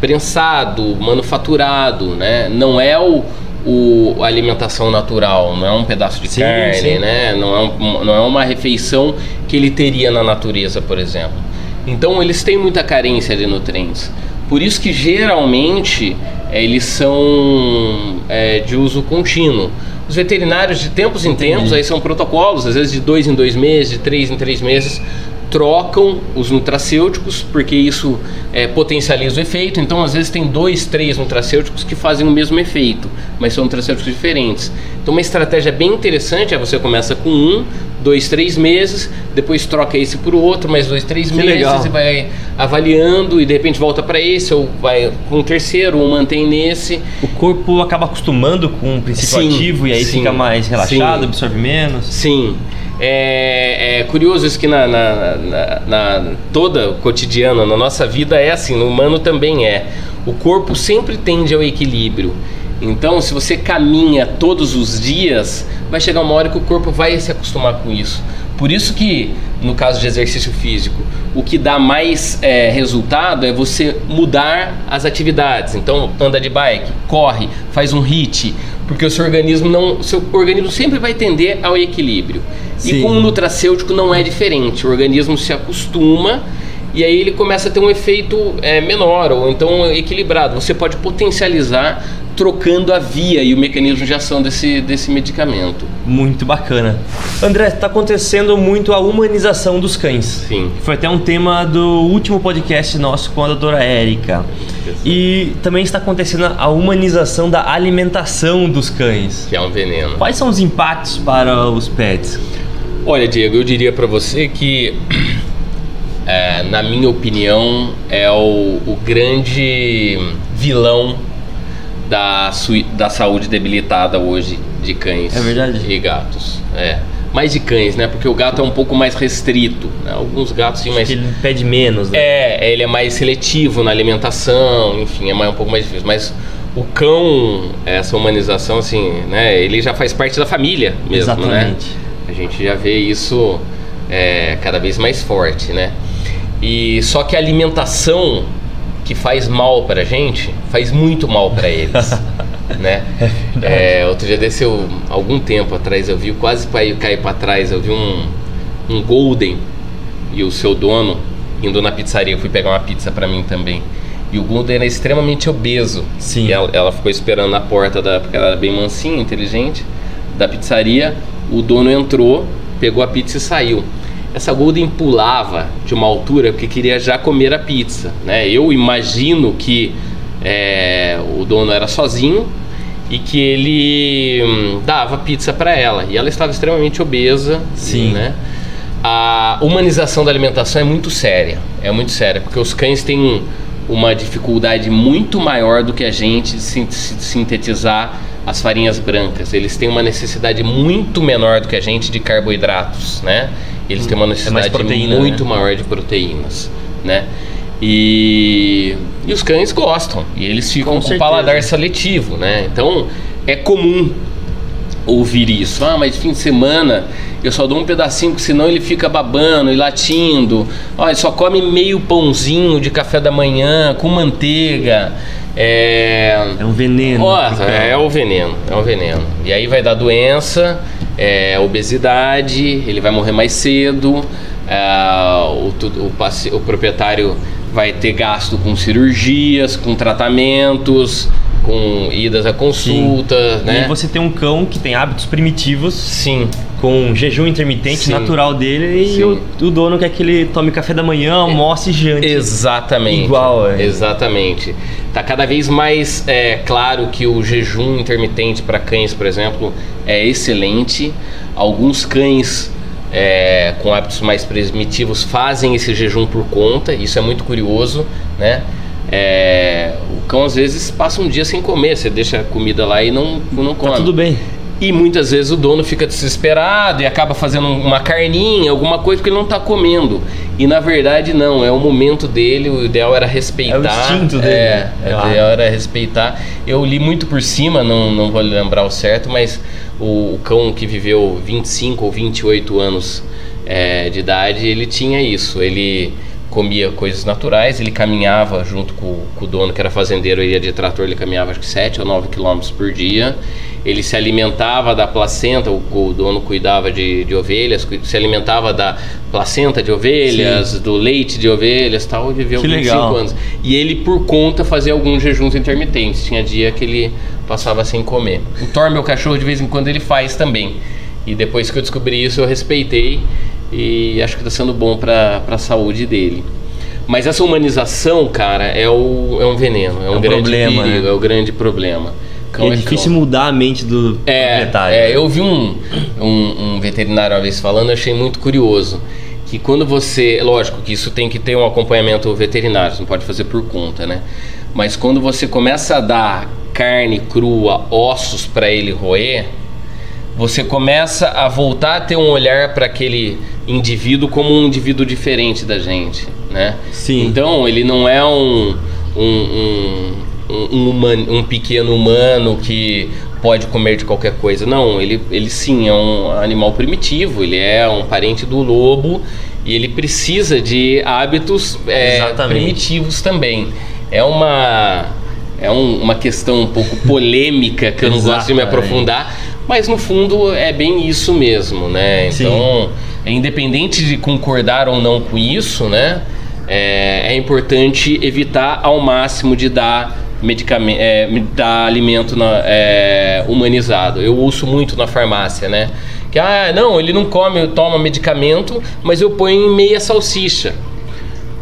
prensado, manufaturado, né? Não é o, o a alimentação natural, não é um pedaço de sim, carne, sim. né? Não é, um, não é uma refeição que ele teria na natureza, por exemplo. Então eles têm muita carência de nutrientes. Por isso que geralmente é, eles são é, de uso contínuo. Os veterinários, de tempos em tempos, aí são protocolos, às vezes de dois em dois meses, de três em três meses, trocam os nutracêuticos, porque isso é, potencializa o efeito. Então, às vezes, tem dois, três nutracêuticos que fazem o mesmo efeito, mas são nutracêuticos diferentes. Então, uma estratégia bem interessante é você começa com um, dois, três meses, depois troca esse por outro, mais dois, três que meses, legal. e vai avaliando e de repente volta para esse, ou vai com o terceiro, ou mantém nesse. O corpo acaba acostumando com o princípio sim, ativo e aí sim, fica mais relaxado, sim. absorve menos. Sim. É, é, curioso isso que na, na, na, na, toda cotidiana, na nossa vida é assim, no humano também é. O corpo sempre tende ao equilíbrio. Então, se você caminha todos os dias, vai chegar uma hora que o corpo vai se acostumar com isso. Por isso que, no caso de exercício físico, o que dá mais é, resultado é você mudar as atividades. Então, anda de bike, corre, faz um hit, porque o seu organismo não, seu organismo sempre vai tender ao equilíbrio. Sim. E com o nutracêutico não é diferente. O organismo se acostuma e aí ele começa a ter um efeito é, menor ou então equilibrado. Você pode potencializar trocando a via e o mecanismo de ação desse, desse medicamento. Muito bacana. André, está acontecendo muito a humanização dos cães. Sim. Foi até um tema do último podcast nosso com a doutora Érica. E também está acontecendo a humanização da alimentação dos cães. Que é um veneno. Quais são os impactos para os pets? Olha, Diego, eu diria para você que, é, na minha opinião, é o, o grande vilão da, da saúde debilitada hoje de cães é verdade. e gatos. É. mais de cães, né? Porque o gato é um pouco mais restrito. Né? Alguns gatos sim, mas ele pede menos. Né? É, ele é mais seletivo na alimentação, enfim, é mais, um pouco mais difícil. Mas o cão, essa humanização, assim, né? Ele já faz parte da família mesmo, né? Exatamente. né? A gente já vê isso é, cada vez mais forte, né? E só que a alimentação que faz mal para a gente faz muito mal para eles, né? É, outro dia desse eu, algum tempo atrás eu vi quase cair para trás eu vi um, um golden e o seu dono indo na pizzaria eu fui pegar uma pizza para mim também. E o golden era extremamente obeso. Sim. E ela, ela ficou esperando na porta da porque ela era bem mansinha inteligente da pizzaria. O dono entrou pegou a pizza e saiu essa Golden pulava de uma altura porque queria já comer a pizza. Né? Eu imagino que é, o dono era sozinho e que ele hum, dava pizza para ela. E ela estava extremamente obesa. Sim. Né? A humanização da alimentação é muito séria. É muito séria, porque os cães têm uma dificuldade muito maior do que a gente de sintetizar as farinhas brancas. Eles têm uma necessidade muito menor do que a gente de carboidratos, né? Eles têm uma é necessidade proteína, muito né? maior de proteínas, né? E, e os cães gostam e eles ficam com, com paladar seletivo, né? Então é comum ouvir isso. Ah, mas fim de semana eu só dou um pedacinho, senão ele fica babando e latindo. Olha, só come meio pãozinho de café da manhã com manteiga. É, é um veneno. Nossa, é, é o veneno, é um veneno. E aí vai dar doença, é, obesidade, ele vai morrer mais cedo, é, o, o, o proprietário vai ter gasto com cirurgias, com tratamentos, com idas a consulta, Sim. né? E você tem um cão que tem hábitos primitivos. Sim. Com jejum intermitente Sim. natural dele e o, o, dono quer que ele tome café da manhã, almoce e jante. Exatamente. Igual, é. Exatamente. Tá cada vez mais é, claro que o jejum intermitente para cães, por exemplo, é excelente. Alguns cães é, com hábitos mais primitivos fazem esse jejum por conta, isso é muito curioso, né? É, o cão às vezes passa um dia sem comer, você deixa a comida lá e não, não come. Tá tudo bem. E muitas vezes o dono fica desesperado e acaba fazendo uma carninha, alguma coisa que ele não está comendo. E na verdade não, é o momento dele, o ideal era respeitar. É o instinto dele. É, é o ideal era respeitar. Eu li muito por cima, não, não vou lembrar o certo, mas o, o cão que viveu 25 ou 28 anos é, de idade, ele tinha isso. Ele comia coisas naturais, ele caminhava junto com, com, o dono que era fazendeiro, ele ia de trator, ele caminhava acho que 7 ou 9 quilômetros por dia. Ele se alimentava da placenta, o, o dono cuidava de, de, ovelhas, se alimentava da placenta de ovelhas, Sim. do leite de ovelhas tal, e viveu que 25 legal. anos. E ele, por conta, fazia alguns jejuns intermitentes. Tinha dia que ele passava sem comer. O Thor, meu cachorro, de vez em quando ele faz também. E depois que eu descobri isso, eu respeitei e acho que está sendo bom para a saúde dele. Mas essa humanização, cara, é, o, é um veneno, é um, é um grande problema, perigo, né? é o grande problema. Cão é, é difícil cão. mudar a mente do é, proprietário. É, eu vi um, um, um veterinário uma vez falando, achei muito curioso. Que quando você. Lógico que isso tem que ter um acompanhamento veterinário, você não pode fazer por conta, né? Mas quando você começa a dar carne crua, ossos para ele roer, você começa a voltar a ter um olhar para aquele indivíduo como um indivíduo diferente da gente, né? Sim. Então ele não é um um, um, um, humano, um pequeno humano que pode comer de qualquer coisa. Não, ele, ele sim é um animal primitivo, ele é um parente do lobo e ele precisa de hábitos é, primitivos também. É uma, é um, uma questão um pouco polêmica que eu não gosto de me aprofundar, mas no fundo é bem isso mesmo, né? Então, é independente de concordar ou não com isso, né? É, é importante evitar ao máximo de dar medicamento, é, dar alimento na, é, humanizado. Eu uso muito na farmácia, né? Que ah, não, ele não come, toma medicamento, mas eu ponho em meia salsicha.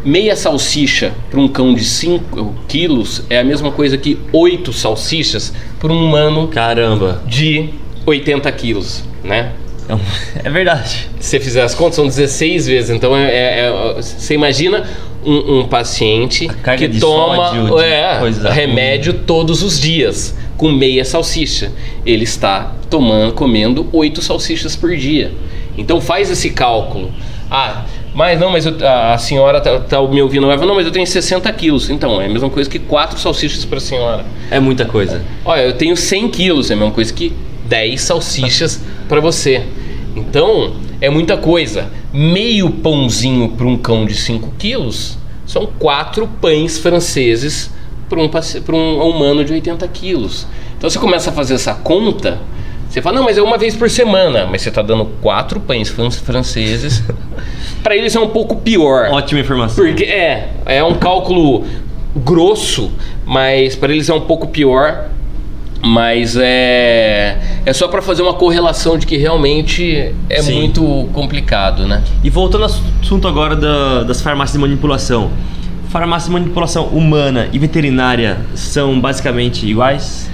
Meia salsicha para um cão de 5 quilos é a mesma coisa que oito salsichas para um humano Caramba. de 80 quilos, né? É, é verdade. Se você fizer as contas, são 16 vezes. Então, é, é, é você imagina um, um paciente que toma sódio, é, remédio ruim. todos os dias, com meia salsicha. Ele está tomando, comendo oito salsichas por dia. Então faz esse cálculo. Ah, mas não, mas eu, a, a, senhora tá, tá, me ouvindo agora. Não, mas eu tenho 60 quilos. Então, é a mesma coisa que quatro salsichas para a senhora. É muita coisa. Olha, eu tenho 100 quilos. É a mesma coisa que 10 salsichas para você. Então, é muita coisa. Meio pãozinho para um cão de 5 quilos são quatro pães franceses para um, um humano de 80 quilos. Então, você começa a fazer essa conta você fala, não, mas é uma vez por semana. Mas você está dando quatro pães franceses. Para eles é um pouco pior. Ótima informação. Porque é, é um cálculo grosso, mas para eles é um pouco pior. Mas é, é só para fazer uma correlação de que realmente é Sim. muito complicado, né? E voltando ao assunto agora da, das farmácias de manipulação. Farmácia de manipulação humana e veterinária são basicamente iguais?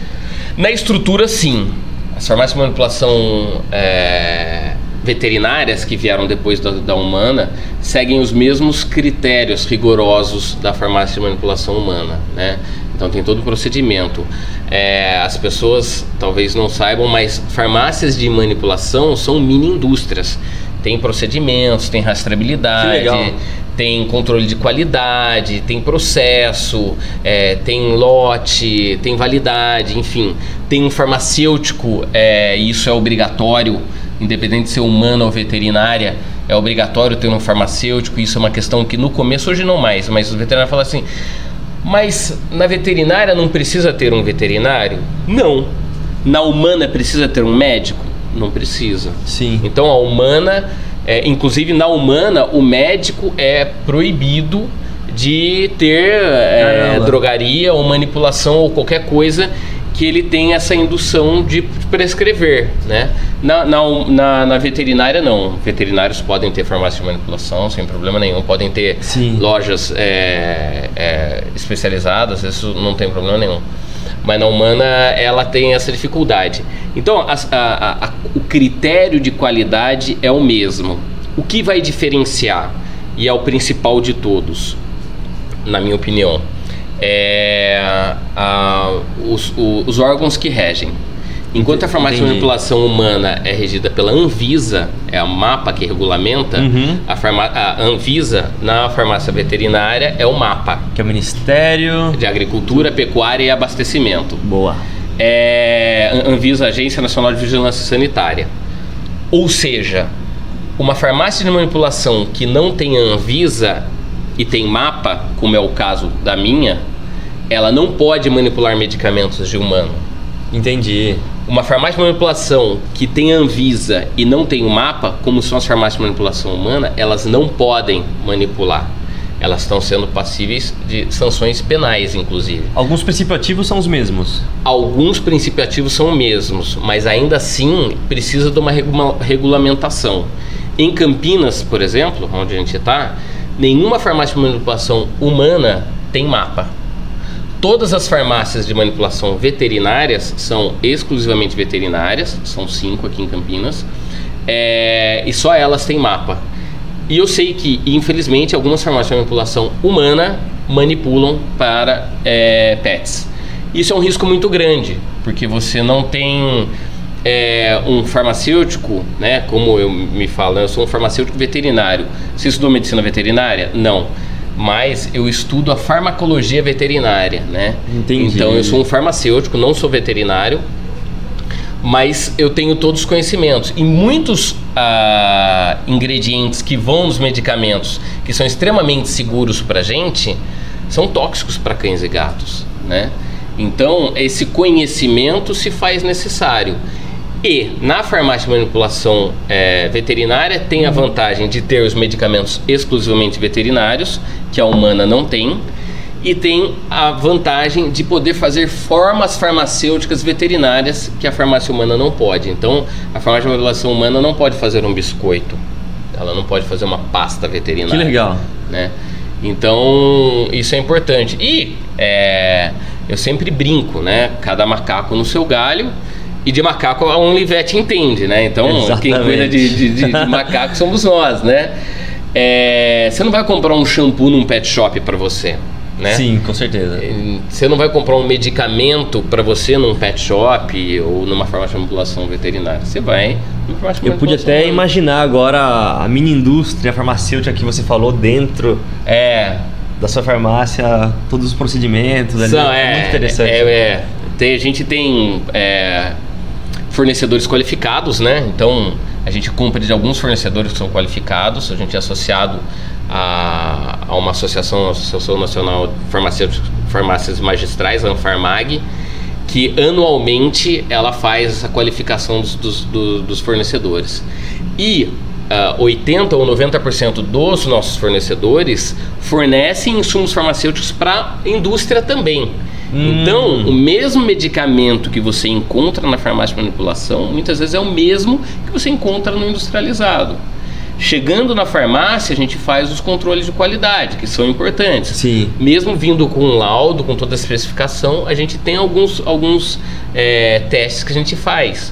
Na estrutura, sim. As farmácias de manipulação é, veterinárias que vieram depois da, da, humana seguem os mesmos critérios rigorosos da farmácia de manipulação humana, né? Então tem todo o procedimento. É, as pessoas talvez não saibam, mas farmácias de manipulação são mini indústrias. Tem procedimentos, tem rastreabilidade, tem controle de qualidade, tem processo, é, tem lote, tem validade, enfim. Tem um farmacêutico, é, isso é obrigatório, independente de ser humano ou veterinária, é obrigatório ter um farmacêutico. Isso é uma questão que no começo, hoje não mais, mas o veterinário fala assim: mas na veterinária não precisa ter um veterinário? Não. Na humana precisa ter um médico? Não precisa. Sim. Então a humana é, inclusive na humana, o médico é proibido de ter é, drogaria ou manipulação ou qualquer coisa que ele tenha essa indução de prescrever, né? Na, na, na, na, veterinária não, veterinários podem ter farmácia de manipulação sem problema nenhum, podem ter Sim. lojas é, é, especializadas, isso não tem problema nenhum mas na humana ela tem essa dificuldade. Então, a, a, a, o critério de qualidade é o mesmo. O que vai diferenciar, e é o principal de todos, na minha opinião, é os, os órgãos que regem. Enquanto a farmácia Entendi. de manipulação humana é regida pela Anvisa, é a mapa que regulamenta, uhum. a, farma, a Anvisa na farmácia veterinária é o MAPA. Que é o Ministério de Agricultura, Pecuária e Abastecimento. Boa. É Anvisa, Agência Nacional de Vigilância Sanitária. Ou seja, uma farmácia de manipulação que não tem Anvisa e tem mapa, como é o caso da minha, ela não pode manipular medicamentos de humano. Entendi uma farmácia de manipulação que tem Anvisa e não tem o mapa, como são as farmácias de manipulação humana, elas não podem manipular. Elas estão sendo passíveis de sanções penais, inclusive. Alguns princípios ativos são os mesmos? Alguns princípios ativos são os mesmos, mas ainda assim precisa de uma regula regulamentação. Em Campinas, por exemplo, onde a gente está, nenhuma farmácia de manipulação humana tem mapa. Todas as farmácias de manipulação veterinárias são exclusivamente veterinárias, são cinco aqui em Campinas, é, e só elas têm mapa. E eu sei que, infelizmente, algumas farmácias de manipulação humana manipulam para é, pets. Isso é um risco muito grande, porque você não tem é, um farmacêutico, né? Como eu me falo, eu sou um farmacêutico veterinário. Você estudou medicina veterinária? Não mas eu estudo a farmacologia veterinária, né? Entendi. Então eu sou um farmacêutico, não sou veterinário, mas eu tenho todos os conhecimentos. E muitos ah, ingredientes que vão nos medicamentos, que são extremamente seguros para gente, são tóxicos para cães e gatos, né? Então esse conhecimento se faz necessário. E na farmácia de manipulação é, veterinária tem a vantagem de ter os medicamentos exclusivamente veterinários, que a humana não tem, e tem a vantagem de poder fazer formas farmacêuticas veterinárias que a farmácia humana não pode. Então, a farmácia de manipulação humana não pode fazer um biscoito, ela não pode fazer uma pasta veterinária. Que legal. Né? Então, isso é importante. E é, eu sempre brinco, né? Cada macaco no seu galho e de macaco a Univete entende, né? Então, Exatamente. quem cuida de, de, de, de macaco somos nós, né? É, você não vai comprar um shampoo num pet shop para você. né? Sim, com certeza. Você não vai comprar um medicamento para você num pet shop ou numa farmácia de manipulação veterinária. Você vai numa farmácia de Eu pude até manipulação. imaginar agora a mini indústria farmacêutica que você falou dentro É, da sua farmácia, todos os procedimentos ali. São, é, muito interessante. É, é. Tem- a gente tem é, fornecedores qualificados, né? Então a gente compra de alguns fornecedores que são qualificados. A gente é associado a, a uma associação, a Associação Nacional de Farmacêuticos, Farmácias Magistrais, a Anfarmag, que anualmente ela faz essa qualificação dos, dos, do- dos fornecedores. E ah, 80 ou 90% dos nossos fornecedores fornecem insumos farmacêuticos para a indústria também. Então, o mesmo medicamento que você encontra na farmácia de manipulação, muitas vezes é o mesmo que você encontra no industrializado. Chegando na farmácia, a gente faz os controles de qualidade, que são importantes. Sim. Mesmo vindo com um laudo, com toda a especificação, a gente tem alguns, alguns é, testes que a gente faz.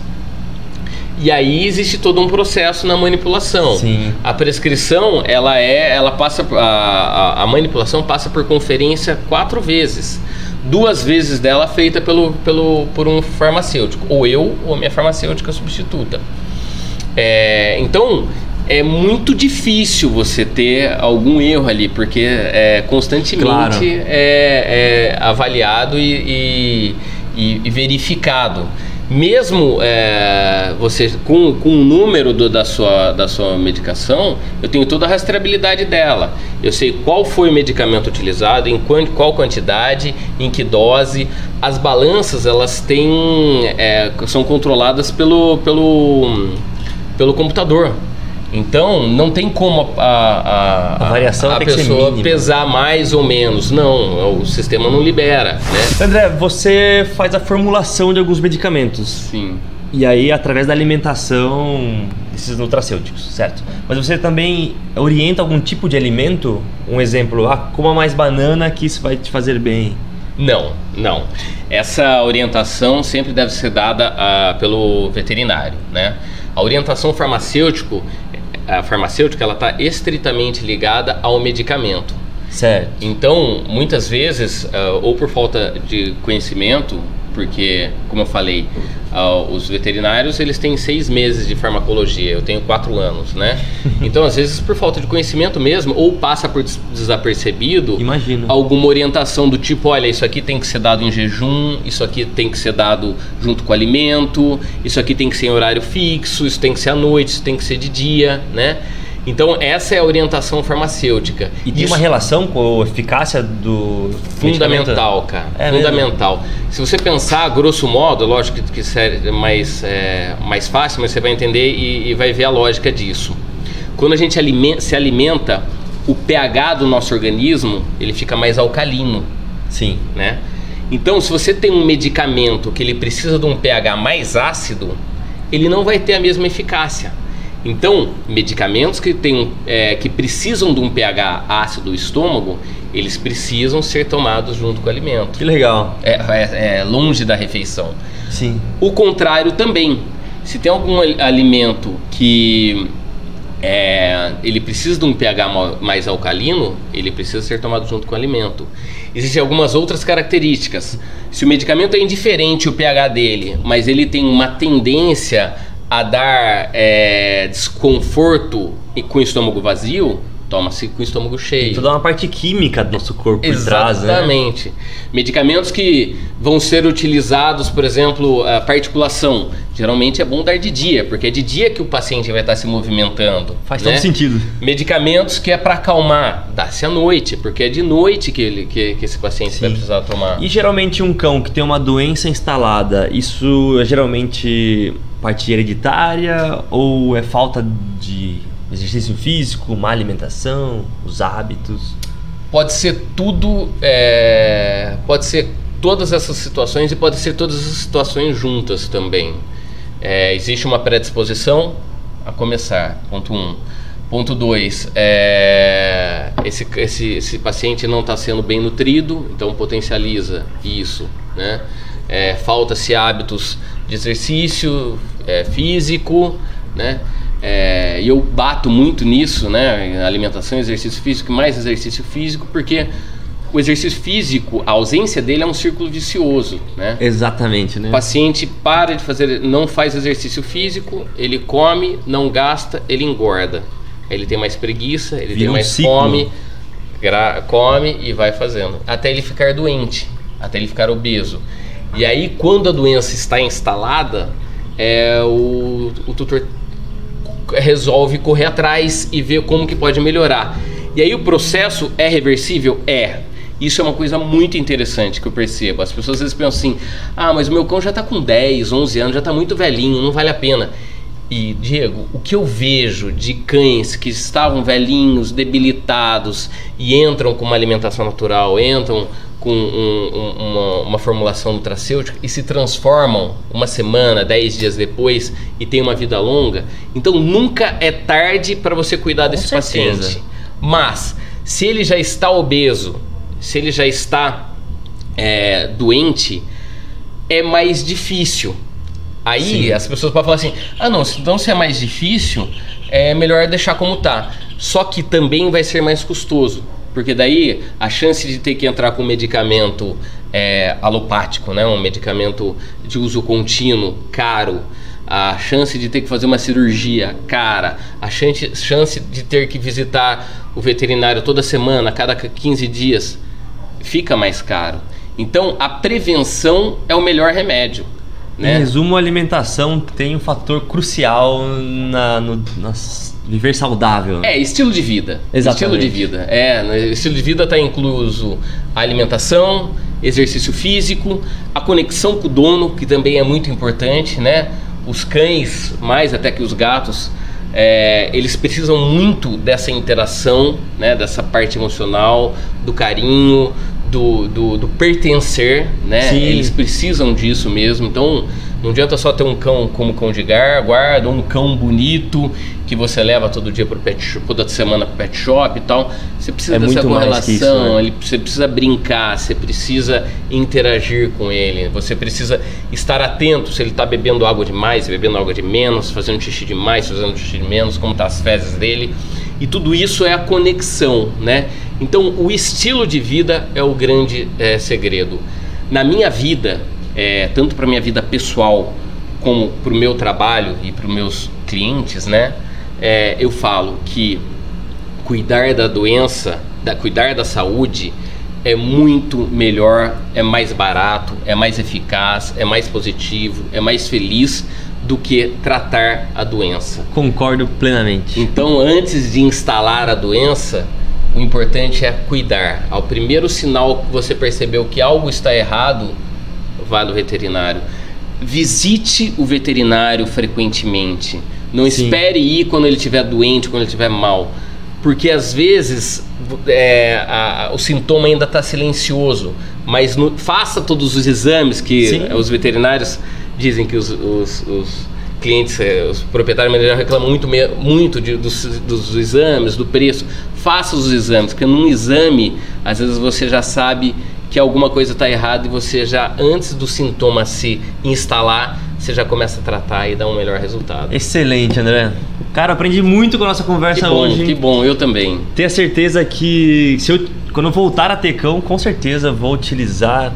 E aí existe todo um processo na manipulação. Sim. A prescrição, ela é, ela passa a, a manipulação passa por conferência quatro vezes. Duas vezes dela feita pelo, pelo, por um farmacêutico, ou eu ou a minha farmacêutica substituta. É, então é muito difícil você ter algum erro ali, porque é constantemente Claro. é, é avaliado e, e- e- e verificado. Mesmo é, você com, com o número do- da, sua, da sua medicação, eu tenho toda a rastreabilidade dela. Eu sei qual foi o medicamento utilizado, em quan- qual quantidade, em que dose. As balanças elas têm é, são controladas pelo, pelo, pelo computador. Então não tem como a, a, A variação a tem que ser pessoa pesar mais ou menos. Não, o sistema não libera, né? André, você faz a formulação de alguns medicamentos. Sim. E aí, através da alimentação desses nutracêuticos, certo? Mas você também orienta algum tipo de alimento? Um exemplo, ah, coma mais banana que isso vai te fazer bem. Não, não. Essa orientação sempre deve ser dada ah, pelo veterinário, né? A orientação farmacêutico, a farmacêutica, ela está estritamente ligada ao medicamento. Certo. Então, muitas vezes, ah, ou por falta de conhecimento, porque, como eu falei, os veterinários eles têm seis meses de farmacologia, eu tenho quatro anos, né? Então, às vezes, por falta de conhecimento mesmo, ou passa por des- desapercebido, Imagino. alguma orientação do tipo, olha, isso aqui tem que ser dado em jejum, isso aqui tem que ser dado junto com o alimento, isso aqui tem que ser em horário fixo, isso tem que ser à noite, isso tem que ser de dia, né? Então essa é a orientação farmacêutica. E tem Isso uma relação com a eficácia do fundamental, cara. É fundamental. Se você pensar, grosso modo, lógico que, isso é mais, é, mais fácil, mas você vai entender e, e vai ver a lógica disso. Quando a gente alime- se alimenta, o pH do nosso organismo ele fica mais alcalino Sim. né? Então, se você tem um medicamento que ele precisa de um pH mais ácido, ele não vai ter a mesma eficácia. Então, medicamentos que, tem, é, que precisam de um pH ácido do estômago, eles precisam ser tomados junto com o alimento. Que legal. É, é- é longe da refeição. Sim. O contrário também. Se tem algum al- alimento que é, ele precisa de um pH ma- mais alcalino, ele precisa ser tomado junto com o alimento. Existem algumas outras características. Se o medicamento é indiferente o pH dele, mas ele tem uma tendência a dar é, desconforto e com o estômago vazio, toma-se com o estômago cheio. Toda uma parte química do nosso corpo por trás, né? Exatamente. Medicamentos que vão ser utilizados, por exemplo, a particulação. Geralmente é bom dar de dia, porque é de dia que o paciente vai estar se movimentando. Faz né? todo sentido. Medicamentos que é para acalmar, dá-se à noite, porque é de noite que, ele, que, que esse paciente vai Sim. precisar tomar. E geralmente um cão que tem uma doença instalada, isso é geralmente parte hereditária ou é falta de exercício físico, má alimentação, os hábitos? Pode ser tudo, é, pode ser todas essas situações e pode ser todas essas situações juntas também. É, existe uma predisposição a começar, ponto um. Ponto 2, esse, esse, esse paciente não está sendo bem nutrido, então potencializa isso. Né? É, Falta-se hábitos de exercício é, físico, né? É, e eu bato muito nisso, né? Alimentação, exercício físico, mais exercício físico, porque o exercício físico, a ausência dele é um círculo vicioso, né? Exatamente, né? O paciente para de fazer, não faz exercício físico, ele come, não gasta, ele engorda. Ele tem mais preguiça, ele Vira tem um mais ciclo. fome, come e vai fazendo. Até ele ficar doente, até ele ficar obeso. E aí, quando a doença está instalada, é, o, o tutor resolve correr atrás e ver como que pode melhorar. E aí o processo é reversível? É. Isso é uma coisa muito interessante que eu percebo. As pessoas às vezes pensam assim: ah, mas o meu cão já está com 10, 11 anos, já está muito velhinho, não vale a pena. E, Diego, o que eu vejo de cães que estavam velhinhos, debilitados e entram com uma alimentação natural, entram com um- um- uma, uma formulação nutracêutica e se transformam uma semana, dez dias depois e têm uma vida longa, então nunca é tarde para você cuidar desse certeza. paciente. Mas, se ele já está obeso, se ele já está é, doente, é mais difícil. Aí as pessoas podem falar assim: ah, não, se- então se é mais difícil, é melhor deixar como tá. Só que também vai ser mais custoso, porque daí a chance de ter que entrar com medicamento é, alopático, né, um medicamento de uso contínuo, caro, a chance de ter que fazer uma cirurgia cara, a chance, chance de ter que visitar o veterinário toda semana, cada 15 dias, fica mais caro. Então a prevenção é o melhor remédio. Em Né? resumo, a alimentação tem um fator crucial na, no nas- viver saudável. né? É, estilo de vida. Exatamente. Estilo de vida. É, estilo de vida está incluso a alimentação, exercício físico, a conexão com o dono, que também é muito importante, né? Os cães, mais até que os gatos, é, eles precisam muito dessa interação, né? Dessa parte emocional, do carinho, do, do, do pertencer, né? Sim. Eles precisam disso mesmo. Então, não adianta só ter um cão como cão de guarda, um cão bonito que você leva todo dia pro pet shop, toda semana pro pet shop e tal. Você precisa É dessa que isso, correlação, né? ele- você precisa brincar, você precisa interagir com ele, você precisa estar atento se ele está bebendo água demais, bebendo água de menos, fazendo xixi demais, fazendo xixi de menos, como tá as fezes dele. E tudo isso é a conexão, né? Então, o estilo de vida é o grande eh, segredo. Na minha vida, eh, tanto para minha vida pessoal como para o meu trabalho e para os meus clientes, né? Eh, eu falo que cuidar da doença, da, cuidar da saúde é muito melhor, é mais barato, é mais eficaz, é mais positivo, é mais feliz do que tratar a doença. Concordo plenamente. Então, antes de instalar a doença, o importante é cuidar. Ao primeiro sinal que você percebeu que algo está errado, vá no veterinário. Visite o veterinário frequentemente. Não Sim. espere ir quando ele estiver doente, quando ele estiver mal. Porque às vezes é, a- o sintoma ainda está silencioso. Mas no- faça todos os exames que Sim. os veterinários dizem que os, os- os clientes, eh, os proprietários já reclamam muito, muito de- dos, dos exames, do preço. Faça os exames, porque num exame, às vezes você já sabe que alguma coisa está errada e você já, antes do sintoma se instalar, você já começa a tratar e dá um melhor resultado. Excelente, André. Cara, aprendi muito com a nossa Que conversa bom, hoje. que bom, eu também. Tenho certeza que se eu, quando eu voltar a ter cão, com certeza vou utilizar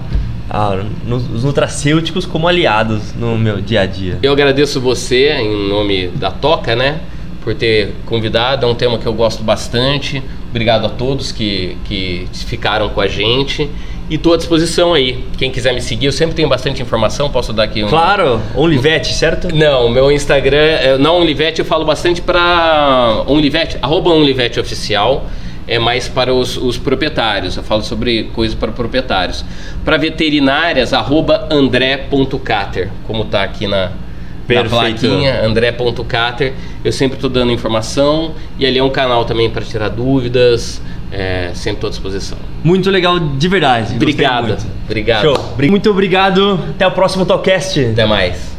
ah, os nutracêuticos como aliados no meu dia a dia. Eu agradeço você, em nome da Toca, né? Por ter convidado. É um tema que eu gosto bastante. Obrigado a todos que, que ficaram com a gente. E estou à disposição aí. Quem quiser me seguir, eu sempre tenho bastante informação. Posso dar aqui um. Claro, OnlyVet, certo? Não, meu Instagram, é, na OnlyVet eu falo bastante para OnlyVet, arroba OnlyVet oficial, é mais para os, os proprietários, eu falo sobre coisas para proprietários. Para veterinárias, arroba andré.cater, como tá aqui na, na plaquinha, andré.cater, eu sempre estou dando informação e ali é um canal também para tirar dúvidas, é, sempre estou à disposição. Muito legal de verdade. Obrigado, obrigado, Show. Muito obrigado. Até o próximo Talkcast. até mais.